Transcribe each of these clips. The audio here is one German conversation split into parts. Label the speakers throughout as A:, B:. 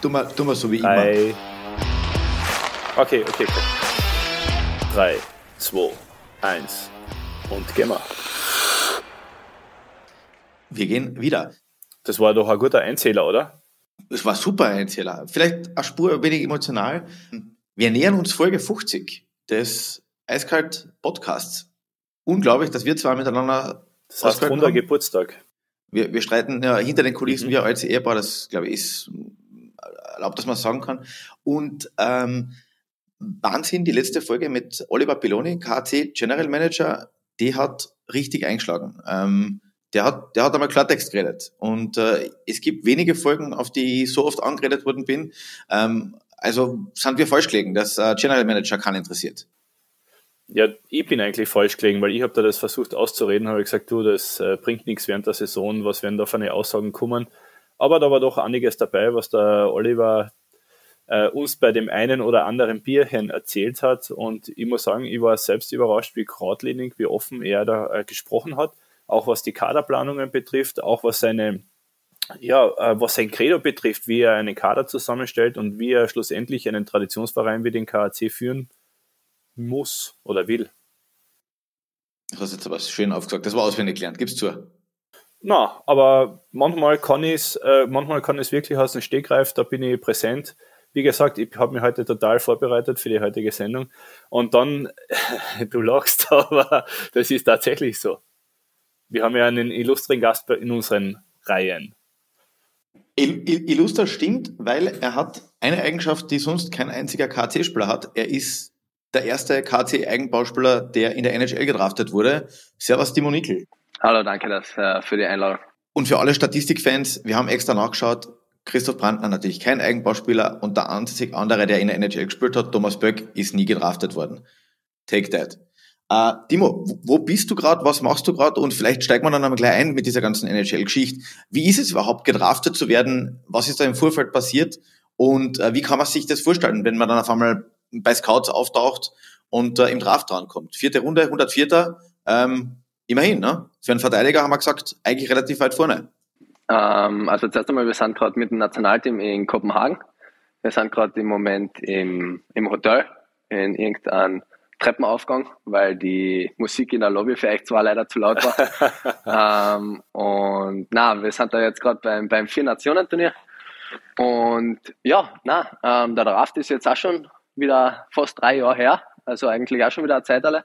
A: Tu mal, tu mal so wie
B: Drei.
A: immer.
B: Okay, okay, okay. Drei, zwei, eins und gehen wir.
A: Wir gehen wieder.
B: Das war doch ein guter Einzähler, oder?
A: Es war super Einzähler. Vielleicht eine Spur wenig emotional. Wir nähern uns Folge 50 des Eiskalt Podcasts. Unglaublich, dass wir zwei miteinander
B: Das heißt,
A: ausgehalten
B: runder
A: haben.
B: Geburtstag.
A: Wir, wir streiten ja hinter den Kulissen
B: Mhm.
A: wie ein altes Ehepaar, das glaube ich ist erlaubt, dass man sagen kann. Und ähm, Wahnsinn, die letzte Folge mit Oliver Belloni, KC General Manager, die hat richtig eingeschlagen. Ähm, der hat, der hat einmal Klartext geredet. Und äh, es gibt wenige Folgen, auf die ich so oft angeredet worden bin. Ähm, also sind wir falsch gelegen, dass äh, General Manager keinen interessiert.
B: Ja, ich bin eigentlich falsch gelegen, weil ich habe da das versucht auszureden, habe gesagt, du, das äh, bringt nichts während der Saison, was werden da für eine Aussagen kommen. Aber da war doch einiges dabei, was der Oliver äh, uns bei dem einen oder anderen Bierchen erzählt hat. Und ich muss sagen, ich war selbst überrascht, wie geradlinig, wie offen er da äh, gesprochen hat, auch was die Kaderplanungen betrifft, auch was seine ja, äh, was sein Credo betrifft, wie er einen Kader zusammenstellt und wie er schlussendlich einen Traditionsverein wie den KAC führen muss oder will.
A: Du hast jetzt aber schön aufgesagt. Das war auswendig gelernt. Gib's zu.
B: Na, aber manchmal kann ich es, äh, manchmal kann es wirklich aus dem Stegreif, da bin ich präsent. Wie gesagt, ich habe mich heute total vorbereitet für die heutige Sendung. Und dann, du lachst, aber das ist tatsächlich so. Wir haben ja einen illustren Gast in unseren Reihen.
A: Il- Il- Illuster stimmt, weil er hat eine Eigenschaft, die sonst kein einziger KC-Spieler hat. Er ist der erste KC-Eigenbauspieler, der in der NHL gedraftet wurde. Servus, Timo Nickel.
C: Hallo, danke das, äh, für die Einladung.
A: Und für alle Statistikfans, wir haben extra nachgeschaut, Christoph Brandner natürlich kein Eigenbauspieler und der einzig andere, der in der NHL gespielt hat, Thomas Böck, ist nie gedraftet worden. Take that. Äh, Timo, wo- wo bist du gerade, was machst du gerade und vielleicht steigt man dann einmal gleich ein mit dieser ganzen NHL-Geschichte. Wie ist es überhaupt, gedraftet zu werden? Was ist da im Vorfeld passiert? Und äh, wie kann man sich das vorstellen, wenn man dann auf einmal bei Scouts auftaucht und äh, im Draft drankommt? Vierte Runde, 104. Ähm, immerhin, ne? Für einen Verteidiger haben wir gesagt, eigentlich relativ weit vorne.
C: Ähm, also zuerst einmal, wir sind gerade mit dem Nationalteam in Kopenhagen. Wir sind gerade im Moment im, im Hotel in irgendeinem Treppenaufgang, weil die Musik in der Lobby euch zwar leider zu laut war. ähm, und na, wir sind da jetzt gerade beim, beim Vier-Nationen-Turnier. Und ja, na, ähm, der Draft ist jetzt auch schon wieder fast drei Jahre her. Also eigentlich auch schon wieder eine Zeit alle.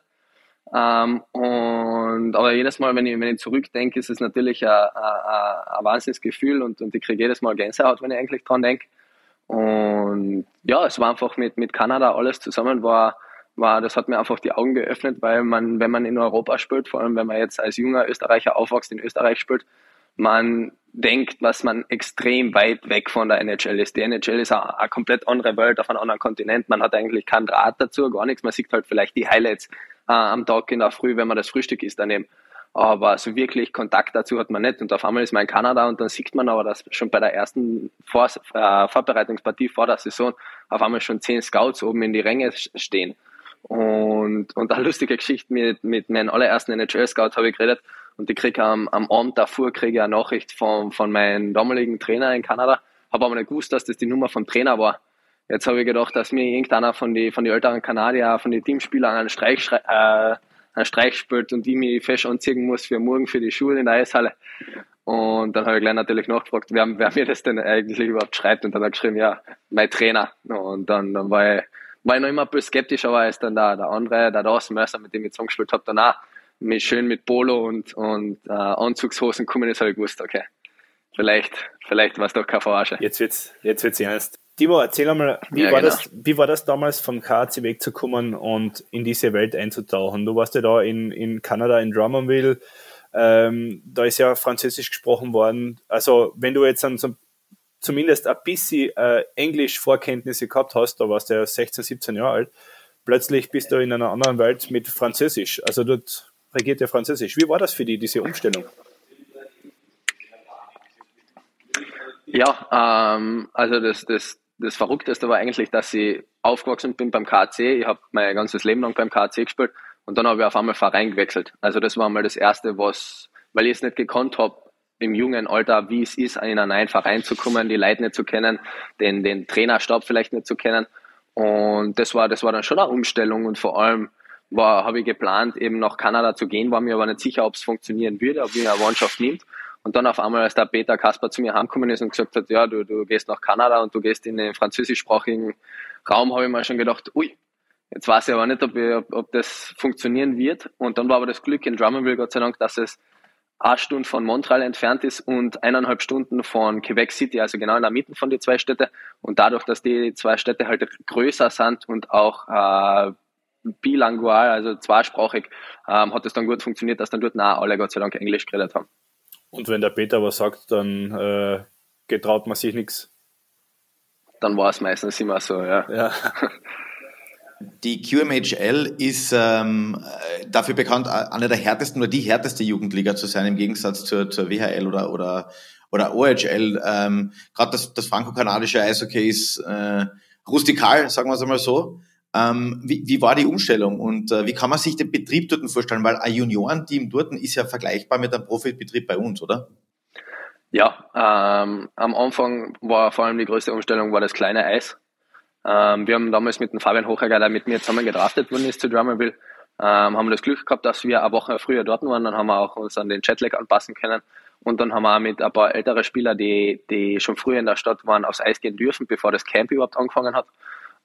C: Ähm, und, aber jedes Mal, wenn ich, wenn ich zurückdenke, ist es natürlich ein, ein, ein wahnsinniges Gefühl und, und ich kriege jedes Mal Gänsehaut, wenn ich eigentlich dran denke. Und ja, es war einfach mit, mit Kanada alles zusammen, war, war, das hat mir einfach die Augen geöffnet, weil man, wenn man in Europa spielt, vor allem wenn man jetzt als junger Österreicher aufwächst, in Österreich spielt, man denkt, was man extrem weit weg von der NHL ist. Die NHL ist eine, eine komplett andere Welt auf einem anderen Kontinent. Man hat eigentlich keinen Draht dazu, gar nichts. Man sieht halt vielleicht die Highlights äh, am Tag in der Früh, wenn man das Frühstück isst daneben. Aber so wirklich Kontakt dazu hat man nicht. Und auf einmal ist man in Kanada und dann sieht man aber, dass schon bei der ersten vor, äh, Vorbereitungspartie vor der Saison auf einmal schon zehn Scouts oben in die Ränge stehen. Und, und eine lustige Geschichte mit, mit meinen allerersten NHL-Scouts habe ich geredet. Und ich kriege am, am Abend davor kriege ich eine Nachricht von, von meinem damaligen Trainer in Kanada. Habe aber nicht gewusst, dass das die Nummer vom Trainer war. Jetzt habe ich gedacht, dass mir irgendeiner von den von die älteren Kanadier, von den Teamspielern einen Streich, äh, einen Streich spielt und ich mich fest anziehen muss für morgen für die Schule in der Eishalle. Und dann habe ich gleich natürlich nachgefragt, wer, wer mir das denn eigentlich überhaupt schreibt. Und dann hat er geschrieben, ja, mein Trainer. Und dann, dann war, ich, war ich noch immer ein bisschen skeptisch, aber als dann der, der andere, der Dawson Mercer, mit dem ich zusammengespielt habe, dann auch mit, schön mit Polo und, und äh, Anzugshosen kommen ist, habe ich gewusst, okay, vielleicht, vielleicht war es doch keine Verarsche.
B: Jetzt wird's, jetzt wird's ernst. Timo, erzähl einmal, wie,
C: Ja,
B: war
C: genau.
B: das, wie war das damals vom KAC wegzukommen und in diese Welt einzutauchen? Du warst ja da in, in Kanada, in Drummondville. Ähm, da ist ja Französisch gesprochen worden. Also, wenn du jetzt dann zum, zumindest ein bisschen äh, Englisch-Vorkenntnisse gehabt hast, da warst du ja 16, 17 Jahre alt, plötzlich bist du in einer anderen Welt mit Französisch. Also, dort regiert ja Französisch. Wie war das für dich, diese Umstellung?
C: Ja, ähm, also das, das, das Verrückteste war eigentlich, dass ich aufgewachsen bin beim KC. Ich habe mein ganzes Leben lang beim KC gespielt und dann habe ich auf einmal Verein gewechselt. Also das war mal das Erste, was, weil ich es nicht gekonnt habe, im jungen Alter, wie es ist, in einen neuen Verein zu kommen, die Leute nicht zu kennen, den, den Trainerstab vielleicht nicht zu kennen. Und das war, das war dann schon eine Umstellung und vor allem habe ich geplant, eben nach Kanada zu gehen, war mir aber nicht sicher, ob es funktionieren würde, ob mir eine Mannschaft nimmt. Und dann auf einmal, als der Peter Kasper zu mir heimgekommen ist und gesagt hat, ja, du, du gehst nach Kanada und du gehst in den französischsprachigen Raum, habe ich mir schon gedacht, ui, jetzt weiß ich aber nicht, ob, ich, ob, ob das funktionieren wird. Und dann war aber das Glück in Drummondville, Gott sei Dank, dass es eine Stunde von Montreal entfernt ist und eineinhalb Stunden von Quebec City, also genau in der Mitte von den zwei Städten. Und dadurch, dass die zwei Städte halt größer sind und auch äh, bilingual, also zweisprachig, ähm, hat es dann gut funktioniert, dass dann dort auch alle Gott sei Dank Englisch geredet haben.
B: Und wenn der Peter was sagt, dann äh, getraut man sich nichts.
C: Dann war es meistens immer so, ja. ja.
A: Die QMHL ist ähm, dafür bekannt, eine der härtesten oder die härteste Jugendliga zu sein, im Gegensatz zur, zur WHL oder, oder, oder OHL. Ähm, Gerade das, das franco-kanadische Eishockey ist äh, rustikal, sagen wir es einmal so. Ähm, wie, wie war die Umstellung und äh, wie kann man sich den Betrieb dort vorstellen? Weil ein Juniorenteam dort ist ja vergleichbar mit einem Profibetrieb bei uns, oder?
C: Ja, ähm, am Anfang war vor allem die größte Umstellung war das kleine Eis. Ähm, wir haben damals mit dem Fabian Hochegger, der mit mir zusammen gedraftet worden ist zu Drummondville, ähm, haben das Glück gehabt, dass wir eine Woche früher dort waren. Dann haben wir auch uns an den Jetlag anpassen können. Und dann haben wir auch mit ein paar älteren Spielern, die, die schon früher in der Stadt waren, aufs Eis gehen dürfen, bevor das Camp überhaupt angefangen hat.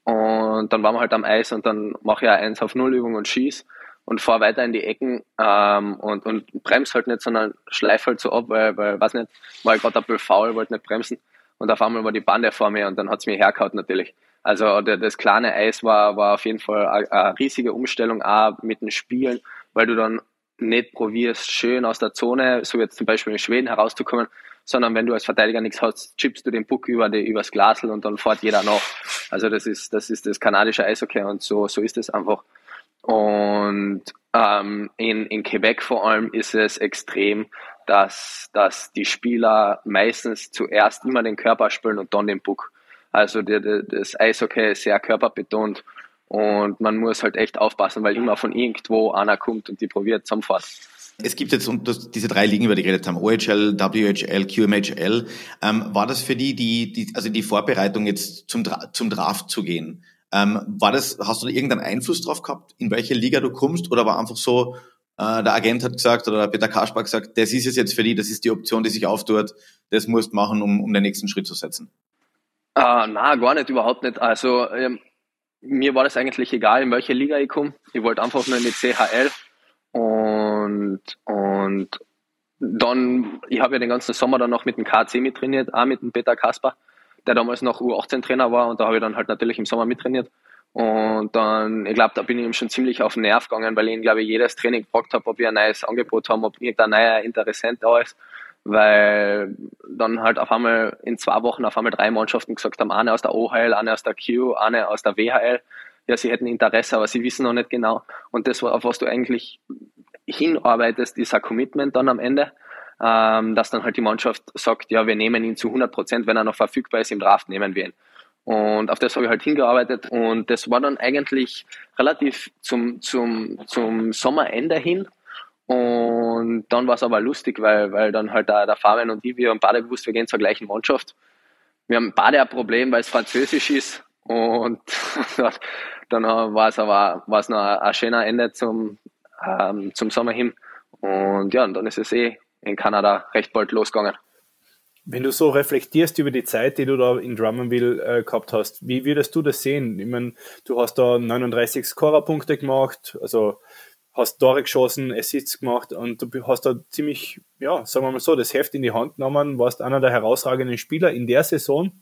C: Und dann waren wir halt am Eis und dann mache ich eine 1 auf 0 Übung und schieß und fahre weiter in die Ecken ähm, und, und bremse halt nicht, sondern schleife halt so ab, weil, weil weiß nicht, war ich gerade ein bisschen faul, wollte nicht bremsen. Und auf einmal war die Bande vor mir und dann hat's mir hergehauen natürlich. Also das kleine Eis war, war auf jeden Fall eine, eine riesige Umstellung, auch mit den Spielen, weil du dann nicht probierst, schön aus der Zone, so jetzt zum Beispiel in Schweden herauszukommen, sondern wenn du als Verteidiger nichts hast, chippst du den Puck über die, übers Glasl und dann fährt jeder noch. Also das ist, das ist das kanadische Eishockey und so, so ist es einfach. Und ähm, in, in Quebec vor allem ist es extrem, dass, dass die Spieler meistens zuerst immer den Körper spielen und dann den Puck. Also die, die, das Eishockey ist sehr körperbetont und man muss halt echt aufpassen, weil immer von irgendwo einer kommt und die probiert zusammenfahren.
A: Es gibt jetzt diese drei Ligen, über die geredet haben, OHL, WHL, QMHL. Ähm, war das für die, die, die, also die Vorbereitung jetzt zum, zum Draft zu gehen? Ähm, war das, hast du da irgendeinen Einfluss drauf gehabt, in welche Liga du kommst, oder war einfach so, äh, der Agent hat gesagt oder Peter Kaspar gesagt, das ist es jetzt für die, das ist die Option, die sich auftut, das musst du machen, um, um den nächsten Schritt zu setzen?
C: Uh, na, gar nicht, überhaupt nicht. Also ähm, mir war das eigentlich egal, in welche Liga ich komme. Ich wollte einfach nur in die CHL und, und dann, ich habe ja den ganzen Sommer dann noch mit dem KC mittrainiert, auch mit dem Peter Kasper, der damals noch U18-Trainer war und da habe ich dann halt natürlich im Sommer mittrainiert. Und dann, ich glaube, da bin ich ihm schon ziemlich auf den Nerv gegangen, weil ich ihn, glaube ich, jedes Training gefragt habe, ob wir ein neues Angebot haben, ob irgendein neuer Interessent da ist. Weil dann halt auf einmal in zwei Wochen auf einmal drei Mannschaften gesagt haben, eine aus der OHL, eine aus der Q, eine aus der WHL ja, sie hätten Interesse, aber sie wissen noch nicht genau. Und das, auf was du eigentlich hinarbeitest, ist ein Commitment dann am Ende, ähm, dass dann halt die Mannschaft sagt, ja, wir nehmen ihn zu 100 Prozent, wenn er noch verfügbar ist im Draft, nehmen wir ihn. Und auf das habe ich halt hingearbeitet und das war dann eigentlich relativ zum, zum, zum Sommerende hin. Und dann war es aber lustig, weil, weil dann halt der, der Fabian und ich, wir haben beide gewusst, wir gehen zur gleichen Mannschaft. Wir haben beide ein Problem, weil es Französisch ist. Und Dann war es aber war noch ein schöner Ende zum, ähm, zum Sommer hin. Und ja, und dann ist es eh in Kanada recht bald losgegangen.
B: Wenn du so reflektierst über die Zeit, die du da in Drummondville äh, gehabt hast, wie würdest du das sehen? Ich meine, du hast da 39 Scorerpunkte gemacht, also hast Tore geschossen, Assists gemacht und du hast da ziemlich, ja, sagen wir mal so, das Heft in die Hand genommen, warst einer der herausragenden Spieler in der Saison.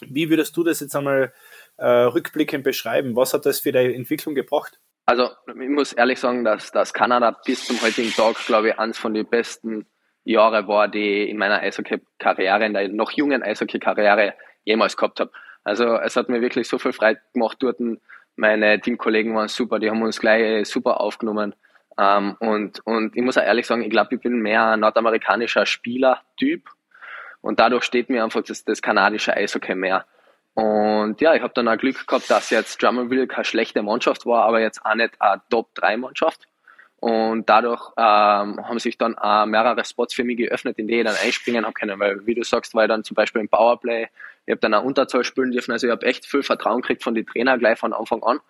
B: Wie würdest du das jetzt einmal äh, rückblickend beschreiben? Was hat das für deine Entwicklung gebracht?
C: Also ich muss ehrlich sagen, dass, dass Kanada bis zum heutigen Tag, glaube ich, eines von den besten Jahre war, die ich in meiner Eishockey-Karriere, in der noch jungen Eishockey-Karriere jemals gehabt habe. Also es hat mir wirklich so viel Freude gemacht dort. Meine Teamkollegen waren super, die haben uns gleich super aufgenommen. Ähm, und, und ich muss auch ehrlich sagen, ich glaube, ich bin mehr ein nordamerikanischer Spielertyp und dadurch steht mir einfach das, das kanadische Eishockey mehr. Und ja, ich habe dann auch Glück gehabt, dass jetzt Drummondville keine schlechte Mannschaft war, aber jetzt auch nicht eine Top-3-Mannschaft. Und dadurch ähm, haben sich dann äh, mehrere Spots für mich geöffnet, in die ich dann einspringen habe können. Weil, wie du sagst, war ich dann zum Beispiel im Powerplay, ich habe dann eine Unterzahl spielen dürfen. Also ich habe echt viel Vertrauen gekriegt von den Trainer gleich von Anfang an.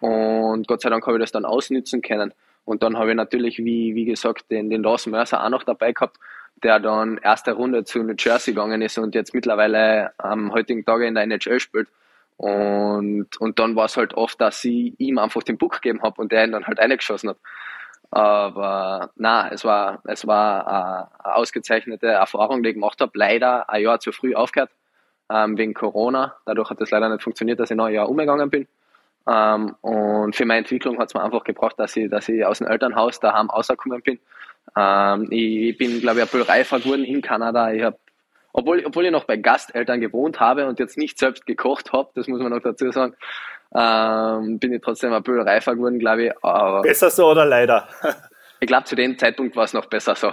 C: Und Gott sei Dank habe ich das dann ausnützen können. Und dann habe ich natürlich, wie, wie gesagt, den, den Dawson Mercer auch noch dabei gehabt, der dann erste Runde zu New Jersey gegangen ist und jetzt mittlerweile am heutigen Tage in der NHL spielt. Und, und dann war es halt oft, dass ich ihm einfach den Puck gegeben habe und der ihn dann halt reingeschossen hat. Aber na, es war, es war eine ausgezeichnete Erfahrung, die ich gemacht habe. Leider ein Jahr zu früh aufgehört, ähm, wegen Corona. Dadurch hat es leider nicht funktioniert, dass ich noch ein Jahr umgegangen bin. Ähm, und für meine Entwicklung hat es mir einfach gebraucht, dass ich, dass ich aus dem Elternhaus daheim rausgekommen bin. Ähm, ich, ich bin, glaube ich, ein bisschen reifer geworden in Kanada. Ich habe obwohl, obwohl ich noch bei Gasteltern gewohnt habe und jetzt nicht selbst gekocht habe, das muss man noch dazu sagen, ähm, bin ich trotzdem ein bisschen reifer geworden, glaube ich.
B: Aber besser so oder leider?
C: ich glaube, zu dem Zeitpunkt war es noch besser so.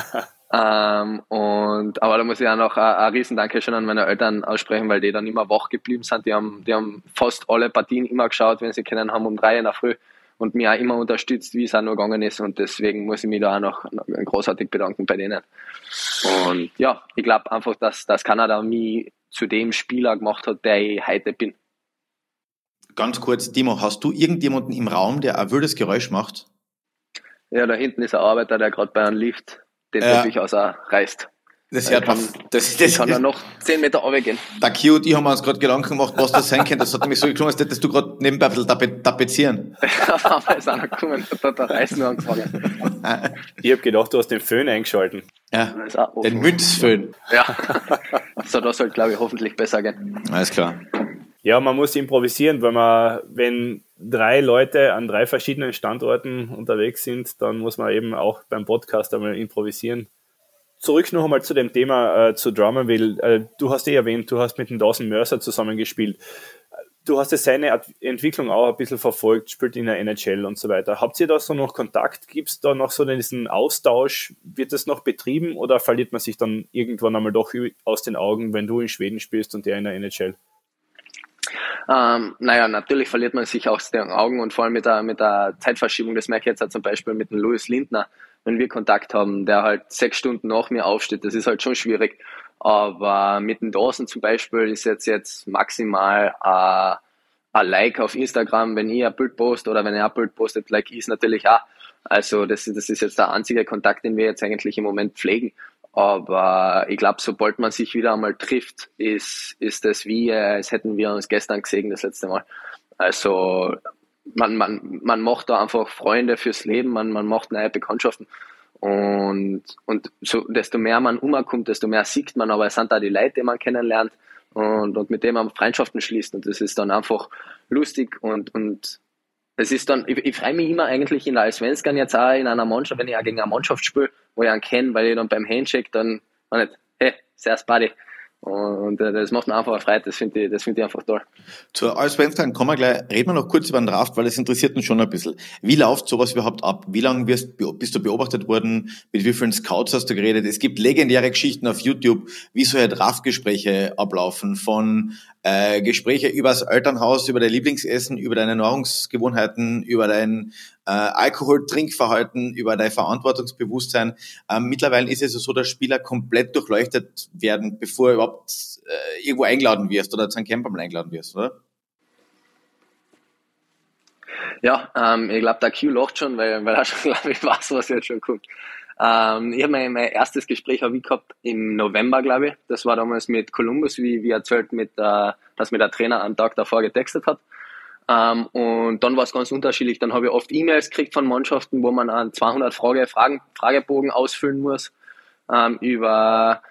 C: ähm, und, aber da muss ich auch noch ein, ein Riesendanke schon an meine Eltern aussprechen, weil die dann immer wach geblieben sind. Die haben, die haben fast alle Partien immer geschaut, wenn sie können haben, um drei in der Früh und mir auch immer unterstützt, wie es auch nur gegangen ist. Und deswegen muss ich mich da auch noch großartig bedanken bei denen. Und ja, ich glaube einfach, dass, dass Kanada mich zu dem Spieler gemacht hat, der ich heute bin.
A: Ganz kurz, Timo, hast du irgendjemanden im Raum, der ein wildes Geräusch macht?
C: Ja, da hinten ist ein Arbeiter, der gerade bei einem Lift den ja. durchaus auch reißt.
A: Das hört man. Das, das
C: kann er noch 10 Meter runtergehen.
A: Der Q und ich haben uns gerade Gedanken gemacht, was das sein könnte. Das hat nämlich so geklungen, als hättest du gerade nebenbei ein bisschen tape tapezieren.
C: aber ist einer gekommen, da hat der Reiß nur angefangen.
B: ich habe gedacht, du hast den Föhn eingeschalten.
A: Ja, den Münzföhn.
C: Ja, so das soll, glaube ich, hoffentlich besser gehen.
A: Alles klar.
B: Ja, man muss improvisieren, weil man, wenn drei Leute an drei verschiedenen Standorten unterwegs sind, dann muss man eben auch beim Podcast einmal improvisieren zurück noch einmal zu dem Thema äh, zu Drummondville. Äh, du hast eh erwähnt, du hast mit dem Dawson Mercer zusammengespielt. Du hast ja seine Entwicklung auch ein bisschen verfolgt, spielt in der NHL und so weiter. Habt ihr da so noch Kontakt? Gibt es da noch so diesen Austausch? Wird das noch betrieben oder verliert man sich dann irgendwann einmal doch aus den Augen, wenn du in Schweden spielst und der in der NHL?
C: Ähm, naja, natürlich verliert man sich aus den Augen und vor allem mit der, mit der Zeitverschiebung. Das merke ich jetzt zum Beispiel mit dem Louis Lindner wenn wir Kontakt haben, der halt sechs Stunden nach mir aufsteht, das ist halt schon schwierig. Aber mit dem Dawson zum Beispiel ist jetzt jetzt maximal äh, ein Like auf Instagram, wenn ich ein Bild post oder wenn er ein Bild postet, like es natürlich auch. Also das, das ist jetzt der einzige Kontakt, den wir jetzt eigentlich im Moment pflegen. Aber ich glaube, sobald man sich wieder einmal trifft, ist, ist das wie, als hätten wir uns gestern gesehen, das letzte Mal. Also man, man, man macht da einfach Freunde fürs Leben, man, man macht neue Bekanntschaften. Und, und so, desto mehr man umkommt, desto mehr sieht man, aber es sind da die Leute, die man kennenlernt und, und mit denen man Freundschaften schließt. Und das ist dann einfach lustig und, und es ist dann, ich, ich freue mich immer eigentlich in der Allsvenskan jetzt auch in einer Mannschaft, wenn ich auch gegen eine Mannschaft spiele, wo ich einen kenne, weil ich dann beim Handshake dann, nicht, hey, sehr Buddy, und äh, das macht mir einfach Freude, das finde ich, das find ich einfach toll.
A: Zur Allsvenskan kommen wir gleich, reden wir noch kurz über den Draft, weil das interessiert uns schon ein bisschen. Wie läuft sowas überhaupt ab? Wie lange bist du beobachtet worden? Mit wie vielen Scouts hast du geredet? Es gibt legendäre Geschichten auf YouTube, wie solche Draftgespräche ablaufen, von äh, Gespräche über das Elternhaus, über dein Lieblingsessen, über deine Nahrungsgewohnheiten, über dein äh, Alkohol-Trinkverhalten, über dein Verantwortungsbewusstsein. Ähm, mittlerweile ist es so, dass Spieler komplett durchleuchtet werden, bevor überhaupt äh, irgendwo eingeladen wirst oder zu einem Camp eingeladen wirst, oder?
C: Ja, ähm, ich glaube, der Q lacht schon, weil, weil er schon, glaube ich, weiß, was jetzt schon kommt. Ähm, ich habe mein, mein erstes Gespräch habe ich gehabt im November, glaube ich. Das war damals mit Columbus, wie, wie erzählt, mit, äh, dass mir der Trainer am Tag davor getextet hat. Ähm, und dann war es ganz unterschiedlich. Dann habe ich oft E-Mails gekriegt von Mannschaften, wo man einen 200 Frage, Fragen, Fragebogen ausfüllen muss ähm, über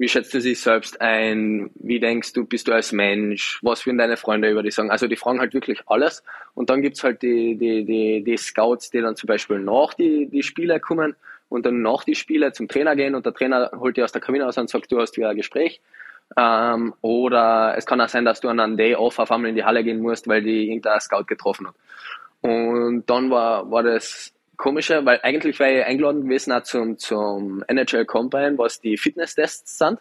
C: wie schätzt du dich selbst ein? Wie denkst du, bist du als Mensch? Was würden deine Freunde über dich sagen? Also die fragen halt wirklich alles. Und dann gibt's halt die, die, die, die Scouts, die dann zum Beispiel nach die, die Spiele kommen und dann nach die Spiele zum Trainer gehen und der Trainer holt dir aus der Kabine aus und sagt, du hast wieder ein Gespräch. Ähm, oder es kann auch sein, dass du an einem Day off auf einmal in die Halle gehen musst, weil die irgendein Scout getroffen hat. Und dann war, war das komische, weil eigentlich war ich eingeladen gewesen auch zum, zum NHL Combine, was die Fitnesstests sind.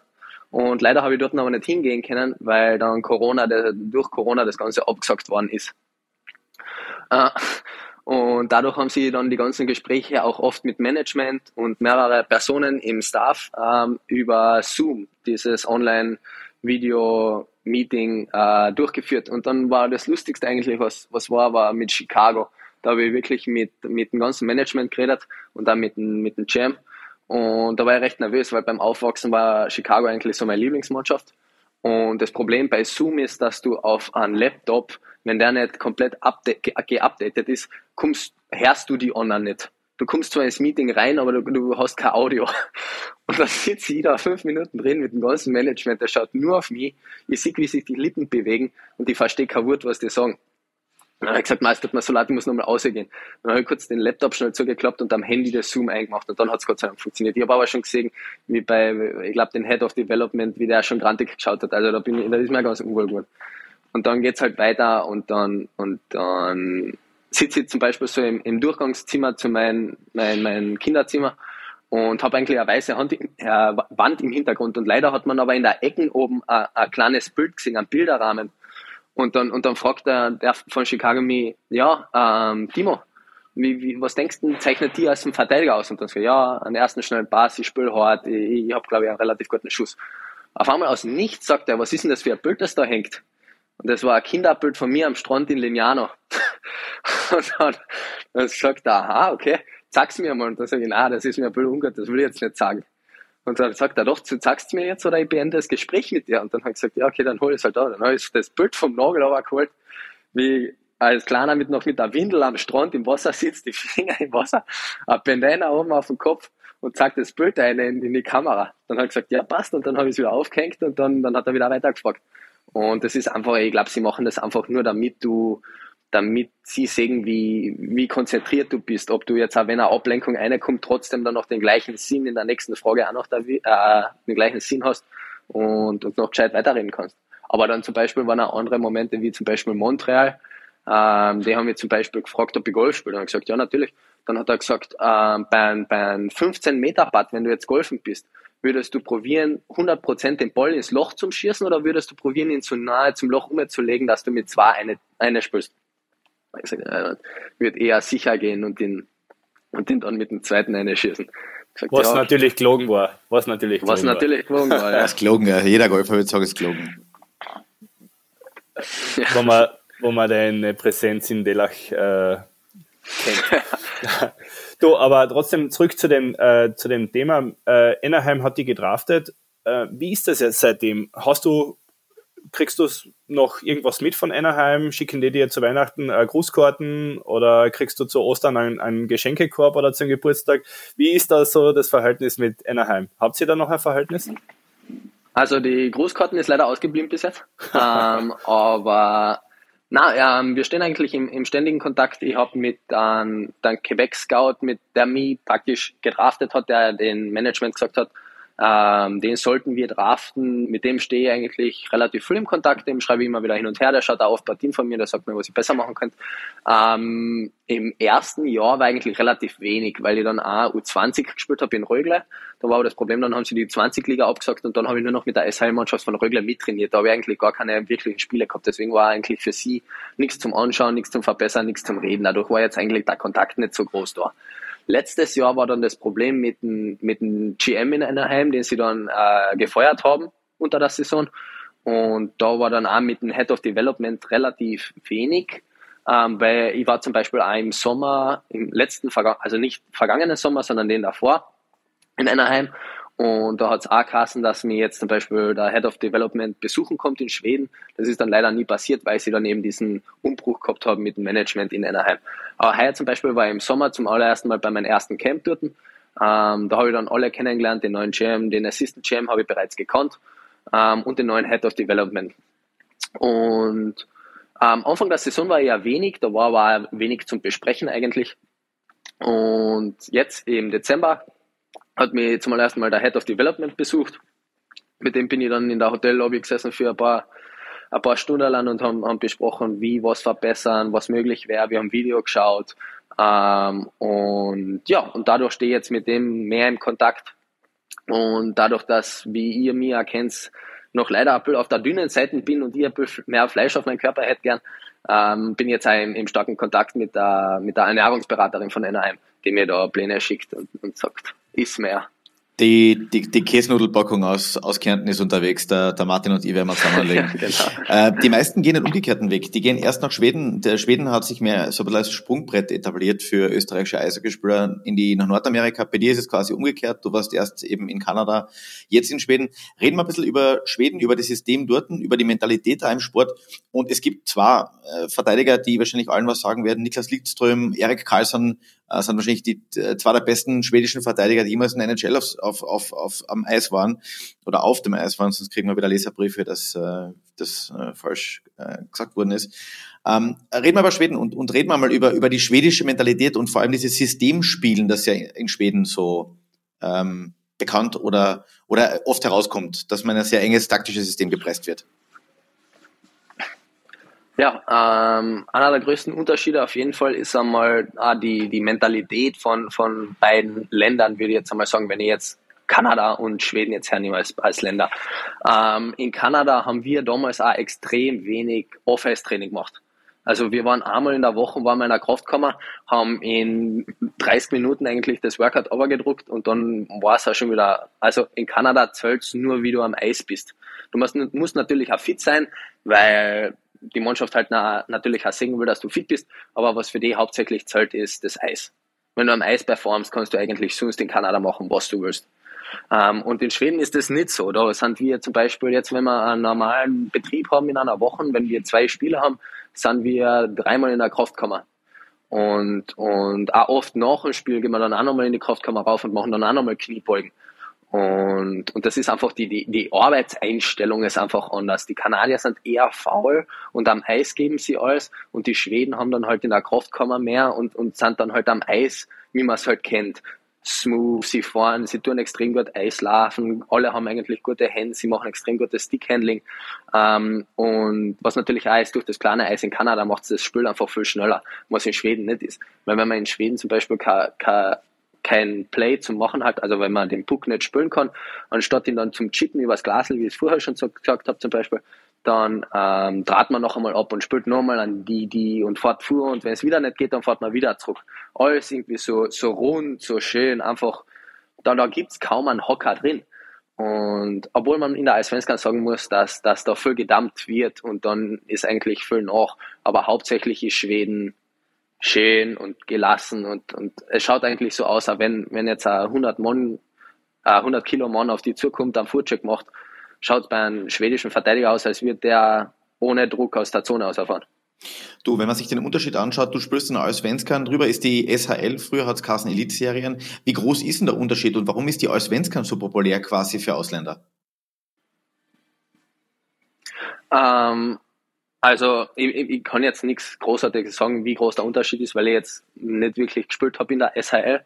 C: Und leider habe ich dort noch nicht hingehen können, weil dann Corona, der, durch Corona das Ganze abgesagt worden ist. Äh, Und dadurch haben sie dann die ganzen Gespräche auch oft mit Management und mehrere Personen im Staff ähm, über Zoom, dieses Online-Video-Meeting äh, durchgeführt. Und dann war das Lustigste eigentlich, was, was war, war mit Chicago. Da habe ich wirklich mit, mit dem ganzen Management geredet und dann mit, mit dem Jam. Und da war ich recht nervös, weil beim Aufwachsen war Chicago eigentlich so meine Lieblingsmannschaft. Und das Problem bei Zoom ist, dass du auf einem Laptop, wenn der nicht komplett geupdatet ist, kommst, hörst du die online nicht. Du kommst zwar ins Meeting rein, aber du, du hast kein Audio. Und dann sitze ich da fünf Minuten drin mit dem ganzen Management, der schaut nur auf mich. Ich sehe, wie sich die Lippen bewegen und ich verstehe kein Wort, was die sagen. Dann habe ich gesagt, Meister, tut mir so leid, ich muss nochmal rausgehen. Dann habe ich kurz den Laptop schnell zugeklappt und am Handy das Zoom eingemacht und dann hat es Gott sei Dank funktioniert. Ich habe aber schon gesehen, wie bei, ich glaube, den Head of Development, wie der schon grantig geschaut hat. Also da bin ich, da ist mir ganz unwohl geworden. Und dann geht's halt weiter und dann, und dann sitze ich zum Beispiel so im, im Durchgangszimmer zu meinem mein, mein Kinderzimmer und habe eigentlich eine weiße Hand, äh, Wand im Hintergrund und leider hat man aber in der Ecken oben ein, ein kleines Bild gesehen, ein Bilderrahmen und dann, und dann fragt der, der von Chicago mich, ja, ähm, Timo, wie, wie, was denkst du, zeichnet die als ein Verteidiger aus? Und dann so, ja, einen ersten schnellen Pass, ich spiele hart, ich, ich habe, glaube ich, einen relativ guten Schuss. Auf einmal aus nichts sagt er, was ist denn das für ein Bild, das da hängt? Und das war ein Kinderbild von mir am Strand in Lignano. und dann, dann sagt er, aha, okay, sag's mir mal. Und dann sage ich, na, das ist mir ein bisschen ungut, das will ich jetzt nicht sagen. Und dann sagt er, doch, du sagst mir jetzt oder ich beende das Gespräch mit dir. Und dann habe ich gesagt, ja, okay, dann hol ich es halt da. Dann habe ich das Bild vom Nagel aber geholt, wie als Kleiner mit noch mit der Windel am Strand im Wasser sitzt, die Finger im Wasser, ein Bandana oben auf dem Kopf und zeigt das Bild ein in, in die Kamera. Dann habe ich gesagt, ja, passt. Und dann habe ich es wieder aufgehängt und dann, dann hat er wieder weitergefragt. Und das ist einfach, ich glaube, sie machen das einfach nur, damit du damit sie sehen, wie, wie konzentriert du bist, ob du jetzt auch wenn eine Ablenkung reinkommt, trotzdem dann noch den gleichen Sinn in der nächsten Frage auch noch der, äh, den gleichen Sinn hast und, und noch gescheit weiterreden kannst. Aber dann zum Beispiel waren auch andere Momente, wie zum Beispiel Montreal, ähm, die haben mich zum Beispiel gefragt, ob ich Golf spiele. Dann habe ich gesagt, ja, natürlich. Dann hat er gesagt, ähm, bei, bei einem 15-Meter-Putt, wenn du jetzt golfen bist, würdest du probieren, 100% den Ball ins Loch zu schießen oder würdest du probieren, ihn so nahe zum Loch umzulegen, dass du mit zwei eine, eine spielst? Ich gesagt, äh, wird eher sicher gehen und den, und den dann mit dem zweiten einschießen.
B: Gesagt, was ja, natürlich gelogen war. Was natürlich
C: was gelogen natürlich war. gelogen war. Ja.
A: Das ist gelogen, ja. Jeder Golfer würde sagen, es ist gelogen.
B: Ja. Wo, man, wo man deine Präsenz in Delach äh, kennt. du, aber trotzdem zurück zu dem, äh, zu dem Thema. Äh, Anaheim hat die gedraftet. Äh, wie ist das jetzt seitdem? Hast du kriegst du noch irgendwas mit von Anaheim? Schicken die dir zu Weihnachten äh, Grußkarten oder kriegst du zu Ostern einen, einen Geschenkekorb oder zum Geburtstag? Wie ist da so das Verhältnis mit Anaheim? Habt ihr da noch ein Verhältnis?
C: Also die Grußkarten ist leider ausgeblieben bis jetzt. ähm, aber na, ähm, wir stehen eigentlich im, im ständigen Kontakt. Ich habe mit ähm, dem Quebec Scout, mit der mich praktisch gedraftet hat, der den Management gesagt hat, ähm, den sollten wir draften. Mit dem stehe ich eigentlich relativ viel im Kontakt. Dem schreibe ich immer wieder hin und her. Der schaut auch auf Partien von mir, der sagt mir, was ich besser machen könnte. Ähm, Im ersten Jahr war eigentlich relativ wenig, weil ich dann auch U20 gespielt habe in Rögle. Da war aber das Problem, dann haben sie die 20-Liga abgesagt und dann habe ich nur noch mit der SHL-Mannschaft von Rögle mittrainiert. Da habe ich eigentlich gar keine wirklichen Spiele gehabt. Deswegen war eigentlich für sie nichts zum Anschauen, nichts zum Verbessern, nichts zum Reden. Dadurch war jetzt eigentlich der Kontakt nicht so groß da. Letztes Jahr war dann das Problem mit dem, mit dem GM in Anaheim, den sie dann äh, gefeuert haben unter der Saison. Und da war dann auch mit dem Head of Development relativ wenig, ähm, weil ich war zum Beispiel auch im Sommer, im letzten, also nicht vergangenen Sommer, sondern den davor in Anaheim und da hat es auch geheißen, dass mir jetzt zum Beispiel der Head of Development besuchen kommt in Schweden. Das ist dann leider nie passiert, weil sie dann eben diesen Umbruch gehabt haben mit dem Management in Anaheim. Aber heuer zum Beispiel war ich im Sommer zum allerersten Mal bei meinem ersten Camp dort. Ähm, da habe ich dann alle kennengelernt, den neuen GM, den Assistant GM habe ich bereits gekannt ähm, und den neuen Head of Development. Und am Anfang der Saison war eher wenig, da war aber wenig zum Besprechen eigentlich. Und jetzt im Dezember hat mich zum ersten Mal der Head of Development besucht. Mit dem bin ich dann in der Hotellobby gesessen für ein paar, ein paar Stunden lang und haben, haben besprochen, wie was verbessern, was möglich wäre. Wir haben Video geschaut. Ähm, und ja, und dadurch stehe ich jetzt mit dem mehr im Kontakt. Und dadurch, dass, wie ihr mir erkennt, noch leider ein auf der dünnen Seite bin und ich ein bisschen mehr Fleisch auf meinen Körper hätte gern, ähm, bin jetzt auch im, im, starken Kontakt mit der, mit der Ernährungsberaterin von Anaheim, die mir da Pläne schickt und, und sagt, iss mehr.
A: Die, die, die Käsenudelpackung aus, aus Kärnten ist unterwegs, der, der Martin und ich werden wir zusammenlegen. ja, genau. äh, die meisten gehen den umgekehrten Weg. Die gehen erst nach Schweden. Der Schweden hat sich mehr so ein bisschen als Sprungbrett etabliert für österreichische Eishockeyspieler in die, nach Nordamerika. Bei dir ist es quasi umgekehrt. Du warst erst eben in Kanada, jetzt in Schweden. Reden wir ein bisschen über Schweden, über das System dort, über die Mentalität da im Sport. Und es gibt zwar äh, Verteidiger, die wahrscheinlich allen was sagen werden. Niklas Lidström, Erik Karlsson, äh, sind wahrscheinlich die äh, zwei der besten schwedischen Verteidiger, die jemals in der NHL auf, auf, auf, auf, am Eis waren oder auf dem Eis waren, sonst kriegen wir wieder Leserbriefe, dass äh, das äh, falsch äh, gesagt worden ist. Ähm, reden wir über Schweden und, und reden wir mal über, über die schwedische Mentalität und vor allem dieses Systemspielen, das ja in Schweden so ähm, bekannt oder, oder oft herauskommt, dass man ein sehr enges taktisches System gepresst wird.
C: Ja, ähm, einer der größten Unterschiede auf jeden Fall ist einmal ah, die, die Mentalität von, von beiden Ländern, würde ich jetzt einmal sagen, wenn ich jetzt Kanada und Schweden jetzt hernehme als, als Länder. Ähm, in Kanada haben wir damals auch extrem wenig Off-Ice-Training gemacht. Also wir waren einmal in der Woche, waren wir in der Kraftkammer, haben in 30 Minuten eigentlich das Workout gedruckt und dann war es auch schon wieder, also in Kanada zählt nur, wie du am Eis bist. Du musst, musst natürlich auch fit sein, weil die Mannschaft halt na, natürlich auch sehen will, dass du fit bist, aber was für die hauptsächlich zählt, ist das Eis. Wenn du am Eis performst, kannst du eigentlich sonst in Kanada machen, was du willst. Ähm, und in Schweden ist das nicht so. Da sind wir zum Beispiel jetzt, wenn wir einen normalen Betrieb haben in einer Woche, wenn wir zwei Spiele haben, sind wir dreimal in der Kraftkammer. Und, und auch oft nach dem Spiel gehen wir dann auch nochmal in die Kraftkammer rauf und machen dann auch nochmal Kniebeugen. Und, und das ist einfach die, die, die Arbeitseinstellung ist einfach anders. Die Kanadier sind eher faul und am Eis geben sie alles und die Schweden haben dann halt in der Kraftkammer mehr und, und sind dann halt am Eis, wie man es halt kennt. Smooth, sie fahren, sie tun extrem gut Eislaufen, alle haben eigentlich gute Hände, sie machen extrem gutes Stickhandling. Ähm, und was natürlich auch ist, durch das kleine Eis in Kanada macht es das Spiel einfach viel schneller, was in Schweden nicht ist. Weil wenn man in Schweden zum Beispiel kein, kein kein Play zu machen hat, also wenn man den Puck nicht spielen kann, anstatt ihn dann zum Chippen übers Glasl, wie ich es vorher schon gesagt habe zum Beispiel, dann ähm, draht man noch einmal ab und spielt nochmal an die, die und fährt vor und wenn es wieder nicht geht, dann fährt man wieder zurück. Alles irgendwie so, so rund, so schön, einfach, da, da es kaum einen Hocker drin. Und obwohl man in der Eisvenskan sagen muss, dass, dass da viel gedammt wird und dann ist eigentlich viel nach, aber hauptsächlich ist Schweden schön und gelassen und, und es schaut eigentlich so aus, als wenn, wenn jetzt ein 100 Mann, 100 Kilo Mann auf die zukommt, einen Footcheck macht, schaut bei einem schwedischen Verteidiger aus, als würde der ohne Druck aus der Zone auserfahren.
A: Du, wenn man sich den Unterschied anschaut, du spürst in Allsvenskan drüber, ist die SHL, früher hat es Carsten Elite-Serien. Wie groß ist denn der Unterschied und warum ist die Allsvenskan so populär quasi für Ausländer?
C: Ähm, also ich, ich kann jetzt nichts Großartiges sagen, wie groß der Unterschied ist, weil ich jetzt nicht wirklich gespielt habe in der SHL.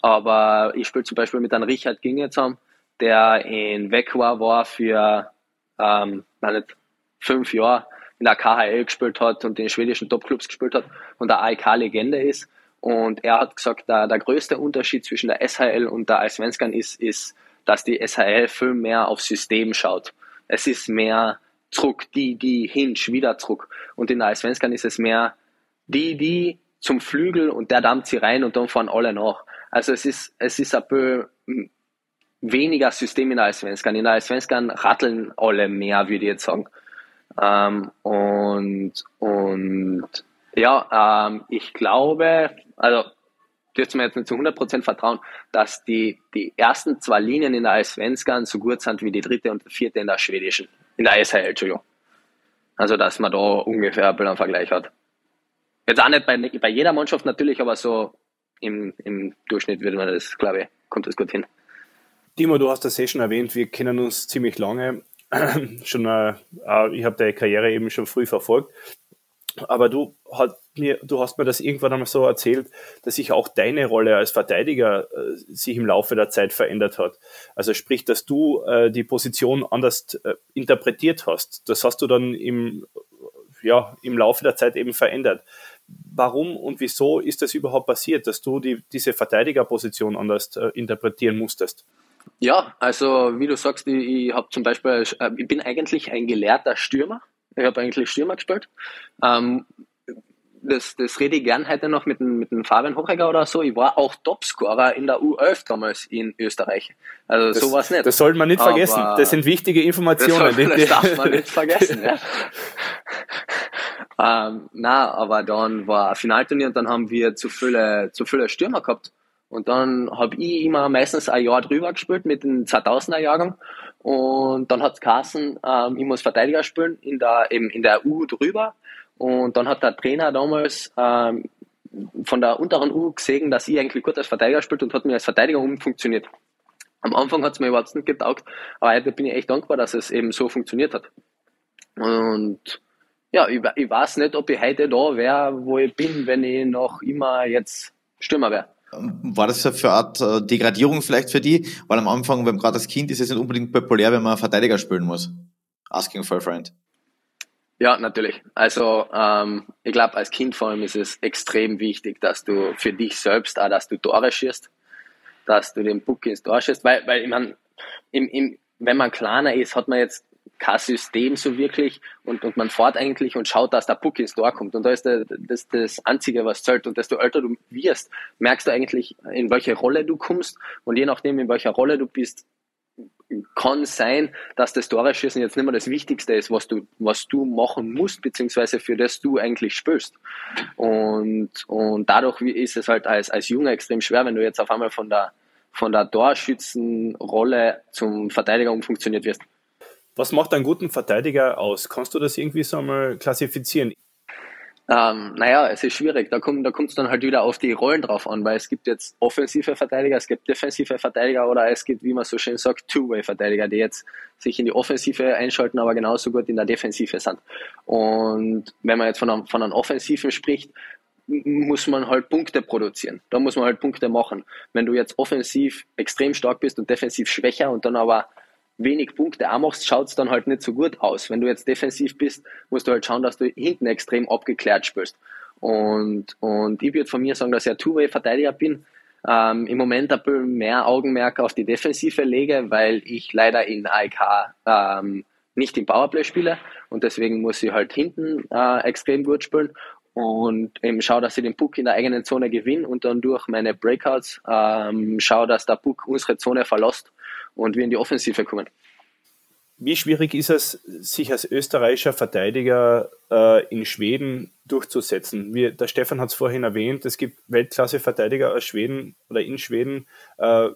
C: Aber ich spiele zum Beispiel mit einem Richard Ginge zusammen, der in Vekwa war für ähm, nicht, fünf Jahre in der KHL gespielt hat und in schwedischen Topclubs gespielt hat und der AIK-Legende ist. Und er hat gesagt, der, der größte Unterschied zwischen der SHL und der Eisvenskan ist, ist, dass die SHL viel mehr auf System schaut. Es ist mehr zurück, die, die, hinsch, wieder zurück. Und in der Eisvenskan ist es mehr die, die zum Flügel und der dampft sie rein und dann fahren alle nach. Also es ist, es ist ein bisschen weniger System in der Eisvenskan. In der Eisvenskan ratteln alle mehr, würde ich jetzt sagen. Ähm, und, und ja, ähm, ich glaube, also dürfte mir jetzt nicht zu 100% vertrauen, dass die, die ersten zwei Linien in der Eisvenskan so gut sind wie die dritte und vierte in der schwedischen in der SHL, Entschuldigung. Also, dass man da ungefähr ein bisschen einen Vergleich hat. Jetzt auch nicht bei, bei jeder Mannschaft natürlich, aber so im, im Durchschnitt würde man das, glaube ich, kommt das gut hin.
B: Timo, du hast das eh schon erwähnt, wir kennen uns ziemlich lange. schon, äh, ich habe deine Karriere eben schon früh verfolgt. Aber du, hat mir, du hast mir das irgendwann einmal so erzählt, dass sich auch deine Rolle als Verteidiger äh, sich im Laufe der Zeit verändert hat. Also sprich, dass du äh, die Position anders äh, interpretiert hast. Das hast du dann im, ja, im Laufe der Zeit eben verändert. Warum und wieso ist das überhaupt passiert, dass du die, diese Verteidigerposition anders äh, interpretieren musstest?
C: Ja, also wie du sagst, ich, ich habe zum Beispiel, äh, ich bin eigentlich ein gelehrter Stürmer. Ich habe eigentlich Stürmer gespielt. Ähm, das, das rede ich gern heute noch mit dem, mit dem Fabian Hochegger oder so. Ich war auch Topscorer in der U11 damals in Österreich. Also das, so war es nicht.
B: Das sollte man nicht Aber vergessen. Das sind wichtige Informationen.
C: Das, das darf man nicht vergessen. ja. ähm, na, aber dann war ein Finalturnier und dann haben wir zu viele, zu viele Stürmer gehabt. Und dann habe ich immer meistens ein Jahr drüber gespielt mit dem 2000er Jahrgang. Und dann hat es Carsten, ähm, ich muss Verteidiger spielen in der, eben in der U drüber. Und dann hat der Trainer damals ähm, von der unteren U gesehen, dass ich eigentlich gut als Verteidiger spielt und hat mir als Verteidiger umfunktioniert. Am Anfang hat es mir überhaupt nicht getaugt, aber heute bin ich echt dankbar, dass es eben so funktioniert hat. Und ja, ich, ich weiß nicht, ob ich heute da wäre, wo ich bin, wenn ich noch immer jetzt Stürmer wäre.
A: War das für eine Art äh, Degradierung vielleicht für die? Weil am Anfang, wenn gerade das Kind ist, ist es nicht unbedingt populär, wenn man Verteidiger spielen muss. Asking for a friend.
C: Ja, natürlich. Also ähm, ich glaube, als Kind vor allem ist es extrem wichtig, dass du für dich selbst auch, dass du Tore schießt, dass du den Puck ins Tor schießt, weil, weil ich meine, im, im, wenn man kleiner ist, hat man jetzt kein System so wirklich und, und man fährt eigentlich und schaut, dass der Puck ins Tor kommt. Und da ist der, das das Einzige, was zählt. Und desto älter du wirst, merkst du eigentlich, in welche Rolle du kommst. Und je nachdem, in welcher Rolle du bist, kann sein, dass das Tore schießen jetzt nicht mehr das Wichtigste ist, was du, was du machen musst, beziehungsweise für das du eigentlich spielst. Und, und dadurch ist es halt als, als Junge extrem schwer, wenn du jetzt auf einmal von der, von der Torschützenrolle zum Verteidiger umfunktioniert wirst.
B: Was macht einen guten Verteidiger aus? Kannst du das irgendwie so einmal klassifizieren?
C: Ähm, naja, es ist schwierig. Da kommt da es dann halt wieder auf die Rollen drauf an, weil es gibt jetzt offensive Verteidiger, es gibt defensive Verteidiger oder es gibt, wie man so schön sagt, Two-Way-Verteidiger, die jetzt sich in die Offensive einschalten, aber genauso gut in der Defensive sind. Und wenn man jetzt von einem, von einem Offensiven spricht, muss man halt Punkte produzieren. Da muss man halt Punkte machen. Wenn du jetzt offensiv extrem stark bist und defensiv schwächer und dann aber wenig Punkte auch machst, schaut es dann halt nicht so gut aus. Wenn du jetzt defensiv bist, musst du halt schauen, dass du hinten extrem abgeklärt spielst. Und, und ich würde von mir sagen, dass ich ein Two-Way-Verteidiger bin. Ähm, Im Moment ein bisschen mehr Augenmerk auf die Defensive lege, weil ich leider in AEK ähm, nicht im Powerplay spiele und deswegen muss ich halt hinten äh, extrem gut spielen und eben schaue, dass ich den Puck in der eigenen Zone gewinne und dann durch meine Breakouts ähm, schaue, dass der Puck unsere Zone verlässt und wir in die Offensive kommen.
B: Wie schwierig ist es, sich als österreichischer Verteidiger äh, in Schweden durchzusetzen? Wie, der Stefan hat es vorhin erwähnt, es gibt Weltklasse-Verteidiger aus Schweden oder in Schweden, äh,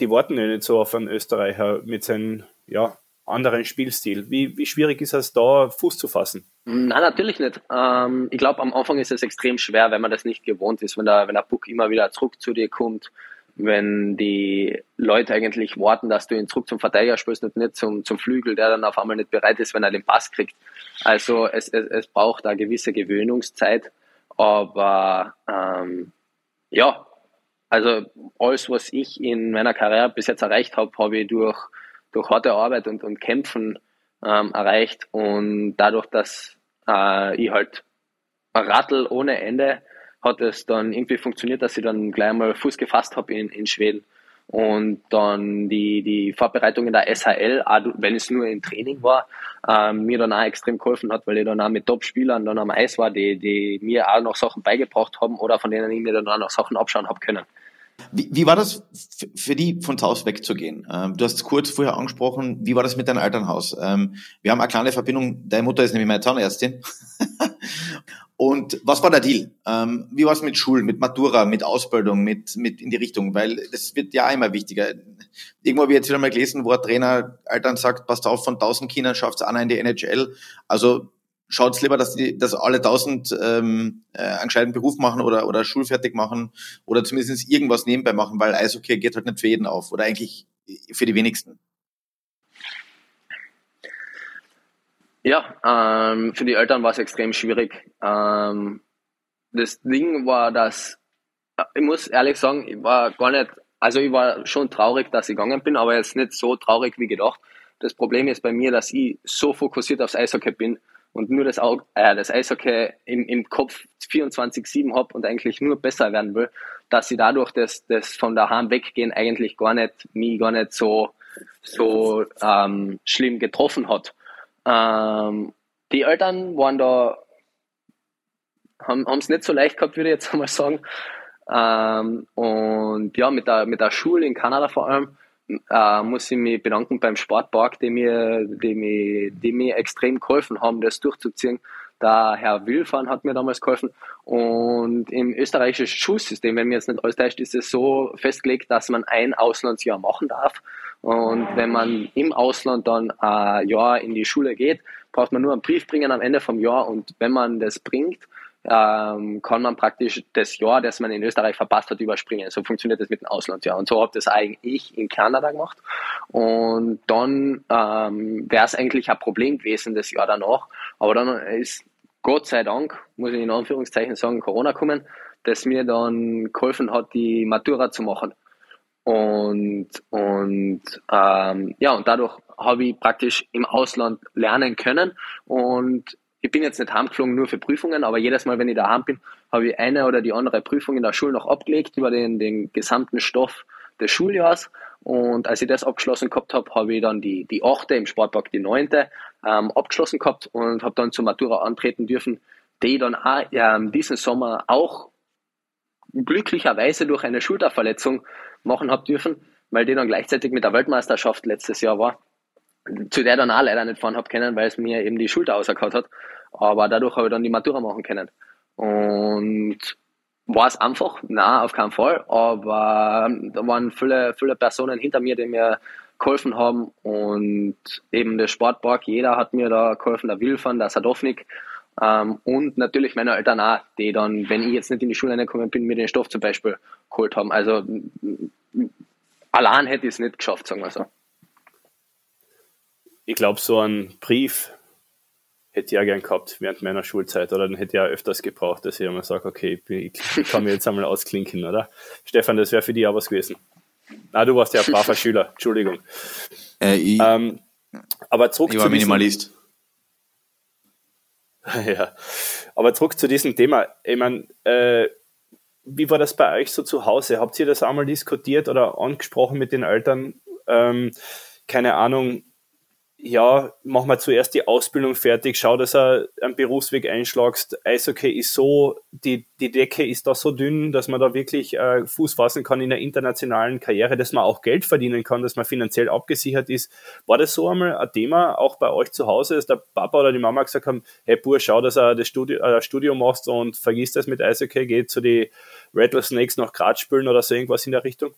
B: die warten ja nicht so auf einen Österreicher mit seinem ja, anderen Spielstil. Wie, wie schwierig ist es da, Fuß zu fassen?
C: Nein, natürlich nicht. Ähm, ich glaube, am Anfang ist es extrem schwer, wenn man das nicht gewohnt ist, wenn der, wenn der Puck immer wieder zurück zu dir kommt wenn die Leute eigentlich warten, dass du ihn zurück zum Verteidiger spielst und nicht zum, zum Flügel, der dann auf einmal nicht bereit ist, wenn er den Pass kriegt. Also es, es, es braucht eine gewisse Gewöhnungszeit, aber ähm, ja, also alles, was ich in meiner Karriere bis jetzt erreicht habe, habe ich durch, durch harte Arbeit und, und Kämpfen ähm, erreicht und dadurch, dass äh, ich halt Rattel ohne Ende hat es dann irgendwie funktioniert, dass ich dann gleich mal Fuß gefasst habe in, in Schweden. Und dann die, die Vorbereitung in der SHL, auch wenn es nur im Training war, ähm, mir dann auch extrem geholfen hat, weil ich dann auch mit Top-Spielern dann am Eis war, die, die mir auch noch Sachen beigebracht haben oder von denen ich mir dann auch noch Sachen abschauen habe können.
A: Wie, wie war das für die, von Hause wegzugehen? Ähm, du hast es kurz vorher angesprochen, wie war das mit deinem Elternhaus? Ähm, wir haben eine kleine Verbindung, deine Mutter ist nämlich meine Zahnärztin. Und was war der Deal? Ähm, wie war es mit Schulen, mit Matura, mit Ausbildung, mit, mit in die Richtung? Weil das wird ja immer wichtiger. Irgendwo habe ich jetzt wieder mal gelesen, wo ein Trainer Eltern sagt, passt auf, von 1000 Kindern schafft es einer in die NHL. Also schaut lieber, dass, die, dass alle 1000 ähm, äh, einen gescheiten Beruf machen oder, oder schulfertig machen oder zumindest irgendwas nebenbei machen, weil Eishockey geht halt nicht für jeden auf oder eigentlich für die wenigsten.
C: Ja, ähm, für die Eltern war es extrem schwierig. Ähm, das Ding war, dass ich muss ehrlich sagen, ich war gar nicht, also ich war schon traurig, dass ich gegangen bin, aber jetzt nicht so traurig wie gedacht. Das Problem ist bei mir, dass ich so fokussiert aufs Eishockey bin und nur das, äh, das Eishockey im, im Kopf 24-7 habe und eigentlich nur besser werden will, dass sie dadurch das, das von daheim weggehen eigentlich gar nicht, mich gar nicht so, so ähm, schlimm getroffen hat. Ähm, die Eltern waren da, haben es nicht so leicht gehabt, würde ich jetzt einmal sagen. Ähm, und ja, mit der, mit der Schule in Kanada vor allem, äh, muss ich mich bedanken beim Sportpark, die mir, die, mir, die mir extrem geholfen haben, das durchzuziehen. Der Herr Wilfan hat mir damals geholfen. Und im österreichischen Schulsystem, wenn mir jetzt nicht alles täuscht, ist es so festgelegt, dass man ein Auslandsjahr machen darf. Und wenn man im Ausland dann ein Jahr in die Schule geht, braucht man nur einen Brief bringen am Ende vom Jahr. Und wenn man das bringt, ähm, kann man praktisch das Jahr, das man in Österreich verpasst hat, überspringen. So funktioniert das mit dem Auslandsjahr. Und so habe das eigentlich in Kanada gemacht. Und dann ähm, wäre es eigentlich ein Problem gewesen, das Jahr danach. Aber dann ist Gott sei Dank, muss ich in Anführungszeichen sagen, Corona kommen, das mir dann geholfen hat, die Matura zu machen. Und, und ähm, ja, und dadurch habe ich praktisch im Ausland lernen können. Und ich bin jetzt nicht heimgeflogen nur für Prüfungen, aber jedes Mal, wenn ich daheim bin, habe ich eine oder die andere Prüfung in der Schule noch abgelegt über den, den gesamten Stoff des Schuljahres. Und als ich das abgeschlossen gehabt habe, habe ich dann die, die achte im Sportpark, die neunte, ähm, abgeschlossen gehabt und habe dann zur Matura antreten dürfen, die dann auch, ähm, diesen Sommer auch glücklicherweise durch eine Schulterverletzung machen habe dürfen, weil die dann gleichzeitig mit der Weltmeisterschaft letztes Jahr war zu der dann auch leider nicht fahren habe können, weil es mir eben die Schulter ausgekaut hat. Aber dadurch habe ich dann die Matura machen können. Und war es einfach? Na, auf keinen Fall. Aber da waren viele, viele Personen hinter mir, die mir geholfen haben. Und eben der Sportpark, jeder hat mir da geholfen, der Wilfan, der Sadovnik. Ähm, und natürlich meine Eltern auch, die dann, wenn ich jetzt nicht in die Schule reingekommen bin, mir den Stoff zum Beispiel geholt haben. Also allein hätte ich es nicht geschafft, sagen wir so
B: ich glaube, so ein Brief hätte ich auch gern gehabt während meiner Schulzeit oder dann hätte ich auch öfters gebraucht, dass ich einmal sage, okay, ich kann mir jetzt einmal ausklinken, oder? Stefan, das wäre für dich auch was gewesen. Na, du warst ja ein braver Schüler, Entschuldigung. Äh, ich, ähm, aber zurück
A: ich war zu Minimalist.
B: ja, aber zurück zu diesem Thema. Ich meine, äh, wie war das bei euch so zu Hause? Habt ihr das einmal diskutiert oder angesprochen mit den Eltern? Ähm, keine Ahnung, ja, mach mal zuerst die Ausbildung fertig, schau, dass er einen Berufsweg einschlagst. Eishockey ist so, die, die Decke ist da so dünn, dass man da wirklich äh, Fuß fassen kann in der internationalen Karriere, dass man auch Geld verdienen kann, dass man finanziell abgesichert ist. War das so einmal ein Thema, auch bei euch zu Hause, dass der Papa oder die Mama gesagt haben, hey Bur, schau, dass er das Studio, äh, Studio machst und vergiss das mit Eishockey, geht zu die Rattlesnakes nach Graz spielen oder so irgendwas in der Richtung?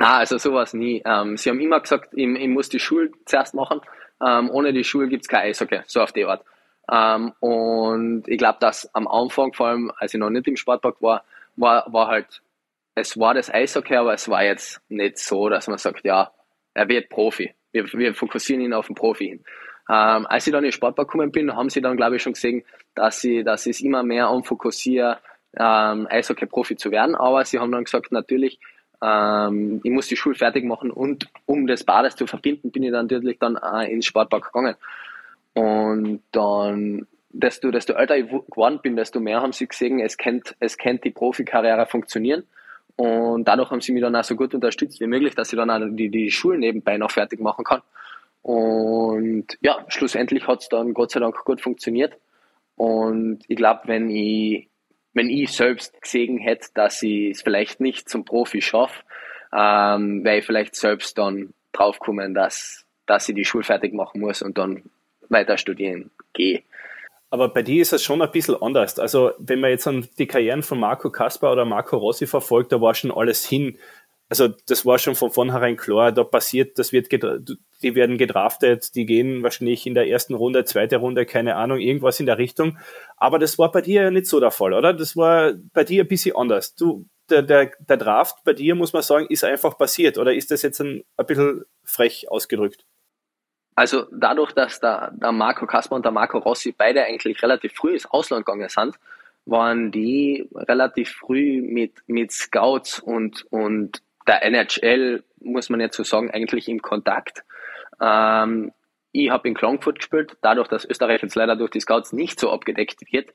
C: Na, also sowas nie. Ähm, sie haben immer gesagt, ich, ich muss die Schule zuerst machen. Ähm, ohne die Schule gibt's kein Eishockey, so auf die Art. Ähm, und ich glaube, dass am Anfang, vor allem als ich noch nicht im Sportpark war, war, war halt, es war das Eishockey, aber es war jetzt nicht so, dass man sagt, ja, er wird Profi. Wir, wir fokussieren ihn auf den Profi hin. Ähm, als ich dann in den Sportpark gekommen bin, haben sie dann, glaube ich, schon gesehen, dass sie, dass ich es immer mehr anfokussiere, ähm, Eishockey-Profi zu werden. Aber sie haben dann gesagt, natürlich, ähm, ich muss die Schule fertig machen und um das beides zu verbinden, bin ich dann natürlich dann äh, ins Sportpark gegangen. Und dann, desto, desto älter ich geworden bin, desto mehr haben sie gesehen, es kennt, es kennt die Profikarriere funktionieren. Und dadurch haben sie mich dann auch so gut unterstützt wie möglich, dass ich dann auch die, die Schule nebenbei noch fertig machen kann. Und ja, schlussendlich hat es dann Gott sei Dank gut funktioniert. Und ich glaube, wenn ich wenn ich selbst gesehen hätte, dass ich es vielleicht nicht zum Profi schaffe, ähm, wäre ich vielleicht selbst dann draufkommen, dass, dass ich die Schule fertig machen muss und dann weiter studieren gehe.
B: Aber bei dir ist es schon ein bisschen anders. Also, wenn man jetzt an die Karrieren von Marco Kasper oder Marco Rossi verfolgt, da war schon alles hin also das war schon von vornherein klar, da passiert, das wird, die werden gedraftet, die gehen wahrscheinlich in der ersten Runde, zweite Runde, keine Ahnung, irgendwas in der Richtung. Aber das war bei dir ja nicht so der Fall, oder? Das war bei dir ein bisschen anders. Du, der, der, der Draft bei dir, muss man sagen, ist einfach passiert, oder ist das jetzt ein, ein bisschen frech ausgedrückt?
C: Also dadurch, dass der, der Marco Kasper und der Marco Rossi beide eigentlich relativ früh ins Ausland gegangen sind, waren die relativ früh mit, mit Scouts und, und der NHL, muss man jetzt so sagen, eigentlich im Kontakt. Ähm, ich habe in Klagenfurt gespielt, dadurch, dass Österreich jetzt leider durch die Scouts nicht so abgedeckt wird,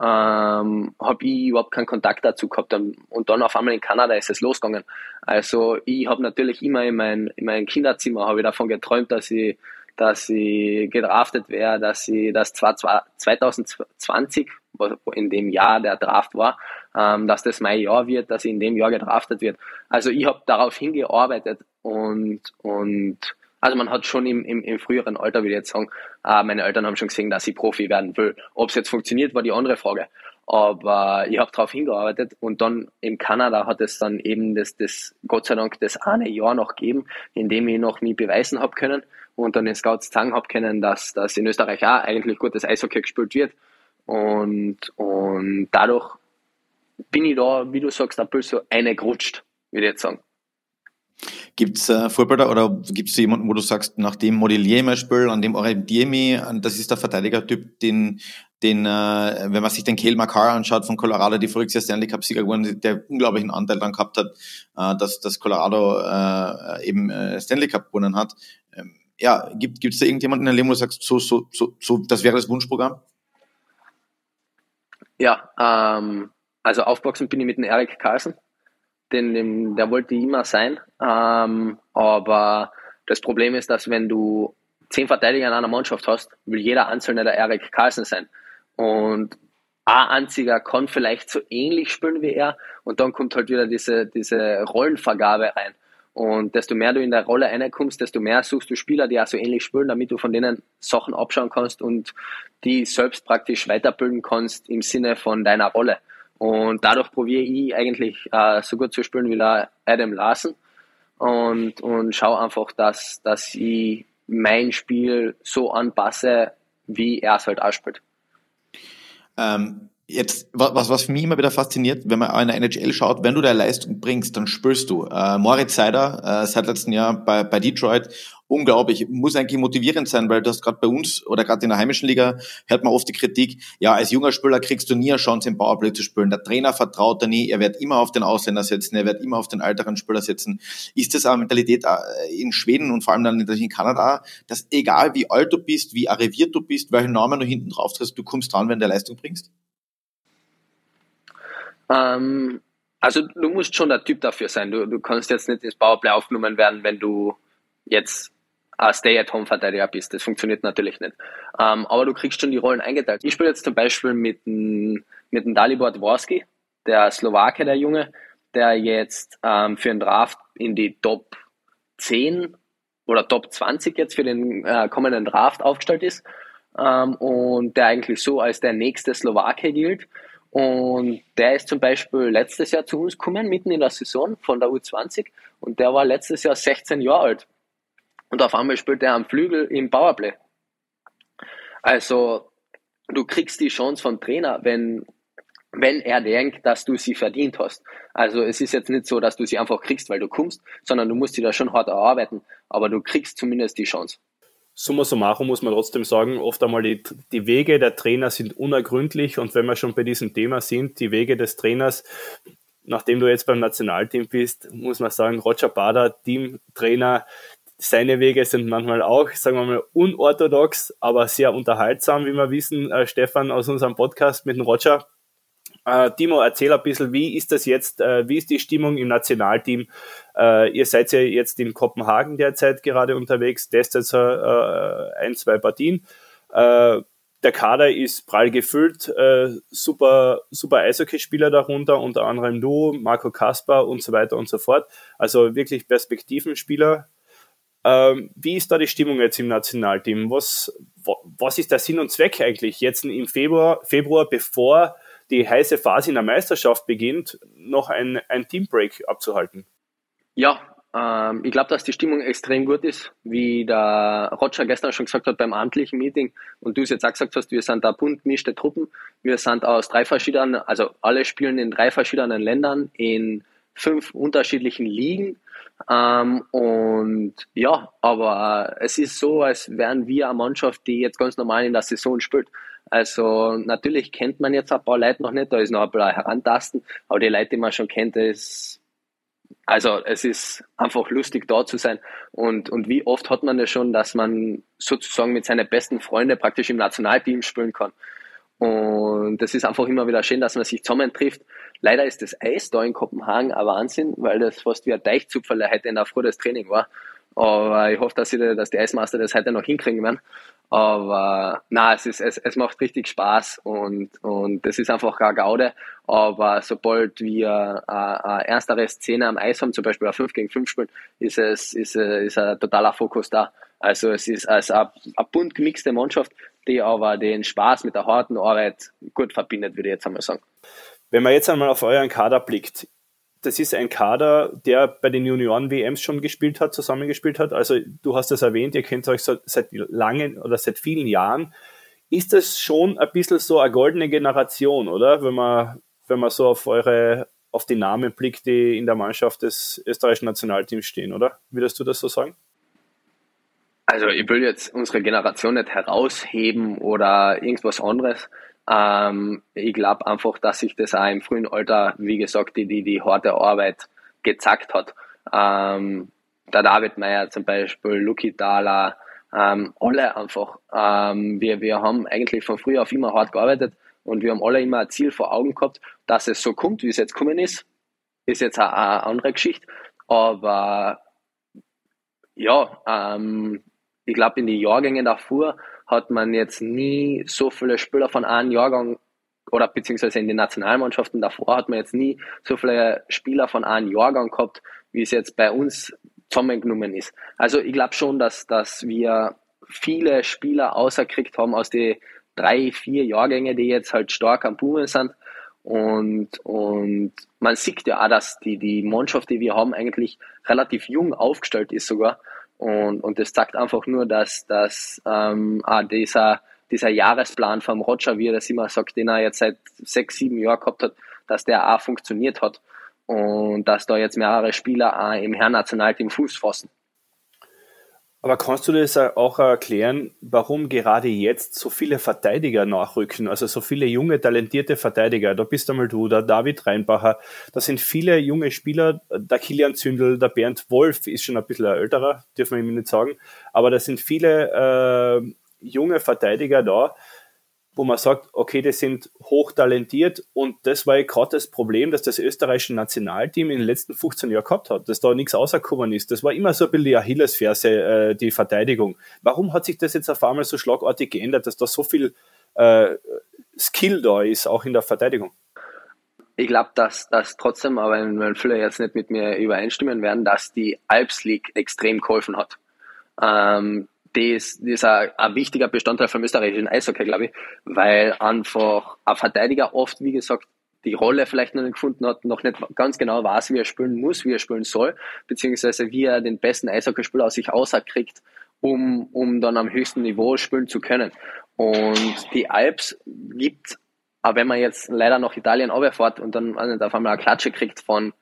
C: ähm, habe ich überhaupt keinen Kontakt dazu gehabt. Und dann auf einmal in Kanada ist es losgegangen. Also ich habe natürlich immer in, mein, in meinem Kinderzimmer ich davon geträumt, dass ich, dass ich gedraftet wäre, dass ich das zwar 2020, in dem Jahr der Draft war, ähm, dass das mein Jahr wird, dass ich in dem Jahr gedraftet wird. Also ich habe darauf hingearbeitet und, und also man hat schon im, im, im früheren Alter, würde ich jetzt sagen, äh, meine Eltern haben schon gesehen, dass ich Profi werden will. Ob es jetzt funktioniert, war die andere Frage. Aber ich habe darauf hingearbeitet und dann in Kanada hat es dann eben das, das Gott sei Dank das eine Jahr noch gegeben, in dem ich noch nie beweisen habe können und dann den Scouts zeigen habe können, dass, dass in Österreich auch eigentlich gutes Eishockey gespielt wird. Und, und dadurch bin ich da, wie du sagst, ein bisschen so eine gerutscht, würde ich jetzt sagen.
A: Gibt es äh, Vorbilder oder gibt es jemanden, wo du sagst, nach dem modelliere ich mein an dem orientiere ich mich, das ist der Verteidigertyp, den, den äh, wenn man sich den Cale McCarr anschaut von Colorado, die voriges Jahr Stanley Cup-Sieger geworden, der unglaublichen Anteil dann gehabt hat, äh, dass, dass Colorado äh, eben äh, Stanley Cup gewonnen hat. Ähm, ja, gibt es da irgendjemanden in der Leben, wo du sagst, so, so, so, so, das wäre das Wunschprogramm?
C: Ja, ähm, also aufgewachsen bin ich mit dem Eric Carlson den, den, der wollte immer sein. Ähm, aber das Problem ist, dass wenn du zehn Verteidiger in einer Mannschaft hast, will jeder Einzelne der Eric Carlsen sein. Und ein einziger kann vielleicht so ähnlich spielen wie er und dann kommt halt wieder diese, diese Rollenvergabe rein. Und desto mehr du in der Rolle reinkommst, desto mehr suchst du Spieler, die auch so ähnlich spielen, damit du von denen Sachen abschauen kannst und die selbst praktisch weiterbilden kannst im Sinne von deiner Rolle. Und dadurch probiere ich eigentlich äh, so gut zu spielen wie Adam Larsen und, und schaue einfach, dass, dass ich mein Spiel so anpasse, wie er es halt ausspielt.
A: Ähm, Jetzt, was, was für mich immer wieder fasziniert, wenn man in der NHL schaut, wenn du deine Leistung bringst, dann spürst du. Äh, Moritz Seider, äh, seit letztem Jahr bei, bei Detroit, unglaublich, muss eigentlich motivierend sein, weil du hast gerade bei uns oder gerade in der heimischen Liga, hört man oft die Kritik, ja, als junger Spieler kriegst du nie eine Chance im Powerplay zu spielen. Der Trainer vertraut dir nie, er wird immer auf den Ausländer setzen, er wird immer auf den älteren Spieler setzen. Ist das eine Mentalität äh, in Schweden und vor allem dann in Kanada, dass egal wie alt du bist, wie arriviert du bist, welchen Namen du hinten drauf trittst, du kommst dran, wenn du Leistung bringst?
C: Ähm, also du musst schon der Typ dafür sein. Du, du kannst jetzt nicht ins Powerplay aufgenommen werden, wenn du jetzt ein Stay-at-Home-Verteidiger bist. Das funktioniert natürlich nicht. Ähm, aber du kriegst schon die Rollen eingeteilt. Ich spiele jetzt zum Beispiel mit dem, mit dem Dalibor Dvorski, der Slowake, der Junge, der jetzt ähm, für den Draft in die Top 10 oder Top 20 jetzt für den äh, kommenden Draft aufgestellt ist ähm, und der eigentlich so als der nächste Slowake gilt. Und der ist zum Beispiel letztes Jahr zu uns gekommen, mitten in der Saison von der U20. Und der war letztes Jahr 16 Jahre alt. Und auf einmal spielt er am Flügel im Powerplay. Also, du kriegst die Chance vom Trainer, wenn, wenn er denkt, dass du sie verdient hast. Also, es ist jetzt nicht so, dass du sie einfach kriegst, weil du kommst, sondern du musst sie da schon hart erarbeiten. Aber du kriegst zumindest die Chance
B: summa summarum muss man trotzdem sagen, oft einmal die, die Wege der Trainer sind unergründlich und wenn wir schon bei diesem Thema sind, die Wege des Trainers, nachdem du jetzt beim Nationalteam bist, muss man sagen, Roger Bader, Teamtrainer, seine Wege sind manchmal auch, sagen wir mal, unorthodox, aber sehr unterhaltsam, wie wir wissen, äh, Stefan aus unserem Podcast mit dem Roger. Äh, Timo, erzähl ein bisschen, wie ist das jetzt, äh, wie ist die Stimmung im Nationalteam? Äh, ihr seid ja jetzt in Kopenhagen derzeit gerade unterwegs, testet äh, ein, zwei Partien. Äh, der Kader ist prall gefüllt, äh, super, super Eishockeyspieler darunter, unter anderem du, Marco Kasper und so weiter und so fort. Also wirklich Perspektivenspieler. Ähm, wie ist da die Stimmung jetzt im Nationalteam? Was, was ist der Sinn und Zweck eigentlich jetzt im Februar, Februar bevor die heiße Phase in der Meisterschaft beginnt, noch ein, ein Teambreak abzuhalten?
C: Ja, ähm, ich glaube, dass die Stimmung extrem gut ist, wie der Roger gestern schon gesagt hat beim amtlichen Meeting und du es jetzt auch gesagt hast, wir sind da bunt gemischte Truppen. Wir sind aus drei verschiedenen, also alle spielen in drei verschiedenen Ländern in fünf unterschiedlichen Ligen. Ähm, und ja, aber es ist so, als wären wir eine Mannschaft, die jetzt ganz normal in der Saison spielt. Also natürlich kennt man jetzt ein paar Leute noch nicht, da ist noch ein paar Herantasten, aber die Leute, die man schon kennt, ist also es ist einfach lustig da zu sein. Und, und wie oft hat man das schon, dass man sozusagen mit seinen besten Freunden praktisch im Nationalteam spielen kann. Und das ist einfach immer wieder schön, dass man sich zusammen trifft. Leider ist das Eis da in Kopenhagen ein Wahnsinn, weil das fast wie ein Deichzupferl heute in der Früh das Training war. Aber ich hoffe, dass, sie, dass die Eismaster das heute noch hinkriegen werden. Aber na, es, es, es macht richtig Spaß und, und das ist einfach gar Gaude. Aber sobald wir äh, eine ernstere Szene am Eis haben, zum Beispiel ein 5 gegen 5 spielen, ist es ist, ist ein totaler Fokus da. Also es ist also eine, eine bunt gemixte Mannschaft, die aber den Spaß mit der harten Arbeit gut verbindet, würde ich jetzt einmal sagen.
B: Wenn man jetzt einmal auf euren Kader blickt, das ist ein Kader, der bei den Junioren-WMs schon gespielt hat, zusammengespielt hat. Also du hast es erwähnt, ihr kennt euch seit langen oder seit vielen Jahren. Ist das schon ein bisschen so eine goldene Generation, oder? Wenn man, wenn man so auf eure, auf die Namen blickt, die in der Mannschaft des österreichischen Nationalteams stehen, oder? Würdest du das so sagen?
C: Also ich will jetzt unsere Generation nicht herausheben oder irgendwas anderes. Ähm, ich glaube einfach, dass sich das auch im frühen Alter, wie gesagt, die, die, die harte Arbeit gezackt hat. Ähm, der David Meyer zum Beispiel, Luki Dahler, ähm, alle einfach. Ähm, wir, wir haben eigentlich von früh auf immer hart gearbeitet und wir haben alle immer ein Ziel vor Augen gehabt, dass es so kommt, wie es jetzt kommen ist. Ist jetzt eine, eine andere Geschichte. Aber ja, ähm, ich glaube, in die Jahrgänge davor hat man jetzt nie so viele Spieler von einem Jahrgang oder beziehungsweise in den Nationalmannschaften davor hat man jetzt nie so viele Spieler von einem Jahrgang gehabt, wie es jetzt bei uns zusammengenommen ist. Also ich glaube schon, dass, dass wir viele Spieler außerkriegt haben aus den drei, vier Jahrgänge, die jetzt halt stark am Boomen sind. Und, und man sieht ja auch, dass die, die Mannschaft, die wir haben, eigentlich relativ jung aufgestellt ist sogar. Und, und das zeigt einfach nur, dass, dass ähm, auch dieser, dieser Jahresplan vom Roger, wie er das immer sagt, den er jetzt seit sechs, sieben Jahren gehabt hat, dass der auch funktioniert hat. Und dass da jetzt mehrere Spieler auch im Herrennationalteam Fuß fassen.
B: Aber kannst du das auch erklären, warum gerade jetzt so viele Verteidiger nachrücken? Also so viele junge, talentierte Verteidiger. Da bist einmal du, der David Reinbacher. Da sind viele junge Spieler. Der Kilian Zündel, der Bernd Wolf ist schon ein bisschen älterer, dürfen wir ihm nicht sagen. Aber da sind viele äh, junge Verteidiger da wo man sagt, okay, die sind hochtalentiert und das war gerade das Problem, dass das österreichische Nationalteam in den letzten 15 Jahren gehabt hat, dass da nichts rausgekommen ist. Das war immer so ein bisschen die Achillesferse, äh, die Verteidigung. Warum hat sich das jetzt auf einmal so schlagartig geändert, dass da so viel äh, Skill da ist, auch in der Verteidigung?
C: Ich glaube, dass, dass trotzdem, aber wenn viele jetzt nicht mit mir übereinstimmen werden, dass die Alps League extrem geholfen hat. Ähm, das, ist ein, ein wichtiger Bestandteil vom österreichischen Eishockey, glaube ich, weil einfach ein Verteidiger oft, wie gesagt, die Rolle vielleicht noch nicht gefunden hat, noch nicht ganz genau weiß, wie er spielen muss, wie er spielen soll, beziehungsweise wie er den besten Eishockeyspieler aus sich auserkriegt, um, um dann am höchsten Niveau spielen zu können. Und die Alps gibt, aber wenn man jetzt leider nach Italien runterfährt und dann auf einmal eine Klatsche kriegt von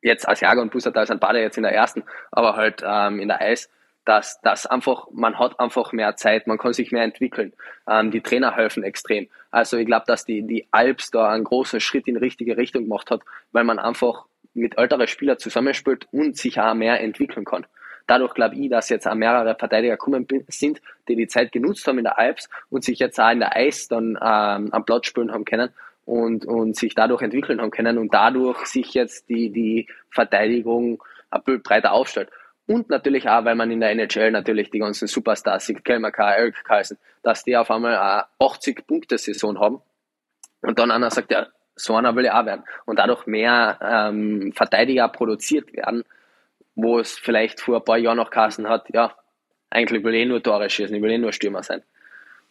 C: jetzt Asiago und Busatal sind beide jetzt in der ersten, aber halt ähm, in der Eis, dass das einfach, man hat einfach mehr Zeit, man kann sich mehr entwickeln. Ähm, die Trainer helfen extrem. Also ich glaube, dass die, die Alps da einen großen Schritt in die richtige Richtung gemacht hat, weil man einfach mit älteren Spielern zusammenspielt und sich auch mehr entwickeln kann. Dadurch glaube ich, dass jetzt auch mehrere Verteidiger gekommen sind, die die Zeit genutzt haben in der Alps und sich jetzt auch in der Eis dann ähm, am Platz spielen haben können und, und sich dadurch entwickeln haben können und dadurch sich jetzt die, die Verteidigung ein bisschen breiter aufstellt. Und natürlich auch, weil man in der NHL natürlich die ganzen Superstars sieht, Kelmer K., Eric Carlson, dass die auf einmal eine 80-Punkte-Saison haben. Und dann einer sagt, ja, so einer will ich auch werden. Und dadurch mehr ähm, Verteidiger produziert werden, wo es vielleicht vor ein paar Jahren noch Kassen hat, ja, eigentlich will ich eh nur Tore schießen, ich will eh nur Stürmer sein.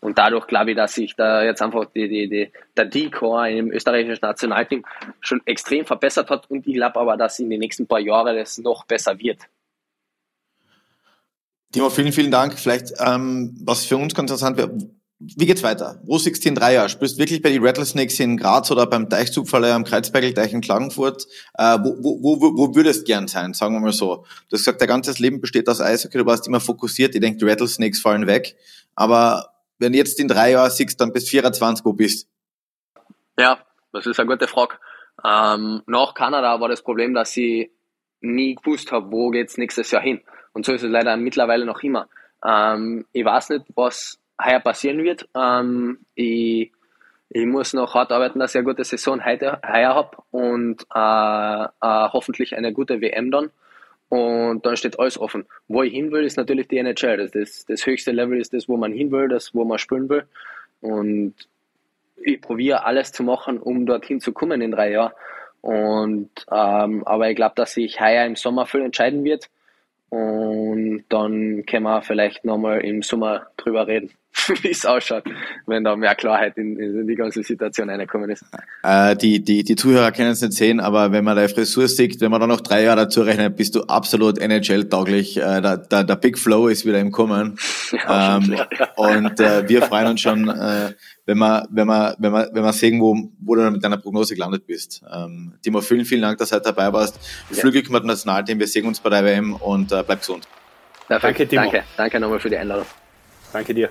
C: Und dadurch glaube ich, dass sich da jetzt einfach die, die, die, der D-Core im österreichischen Nationalteam schon extrem verbessert hat. Und ich glaube aber, dass in den nächsten paar Jahren das noch besser wird.
A: Timo, vielen, vielen Dank. Vielleicht, ähm, was für uns ganz interessant wäre, wie geht's weiter? Wo siehst du in drei Jahren? Spielst du wirklich bei den Rattlesnakes in Graz oder beim Deichzugfaller am Kreuzbergelteich in Klagenfurt? Äh, wo, wo, wo, wo würdest du gern sein, sagen wir mal so? Du hast gesagt, dein ganzes Leben besteht aus Eishockey, du warst immer fokussiert, ich denke, die Rattlesnakes fallen weg. Aber wenn du jetzt in drei Jahren siehst, dann bis 24, wo bist
C: Ja, das ist eine gute Frage. Ähm, nach Kanada war das Problem, dass ich nie gewusst habe, wo geht's nächstes Jahr hin. Und so ist es leider mittlerweile noch immer. Ähm, ich weiß nicht, was heuer passieren wird. Ähm, ich, ich muss noch hart arbeiten, dass ich eine gute Saison heute, heuer habe und äh, äh, hoffentlich eine gute WM dann. Und dann steht alles offen. Wo ich hin will, ist natürlich die NHL. Das, das, das höchste Level ist das, wo man hin will, das, wo man spielen will. Und ich probiere alles zu machen, um dorthin zu kommen in drei Jahren. Und ähm, aber ich glaube, dass sich heuer im Sommer viel entscheiden wird. Und dann können wir vielleicht nochmal im Sommer drüber reden, wie es ausschaut, wenn da mehr Klarheit in, in die ganze Situation reingekommen ist.
A: Äh, die, die, die Zuhörer können es nicht sehen, aber wenn man deine Frisur sieht, wenn man da noch drei Jahre dazu rechnet, bist du absolut NHL-tauglich. Äh, der, der, der Big Flow ist wieder im Kommen. Ja, ähm, ja. Und äh, wir freuen uns schon, äh, wenn wir, wenn wir, wenn wir, wenn wir sehen, wo, wo du mit deiner Prognose gelandet bist. Ähm, Timo, vielen, vielen Dank, dass du heute dabei warst. Ja. Flügel mit dem Nationalteam, wir sehen uns bei der WM und äh, bleib gesund.
C: Perfekt. Danke, Timo. Danke, danke nochmal für die Einladung.
B: Danke dir.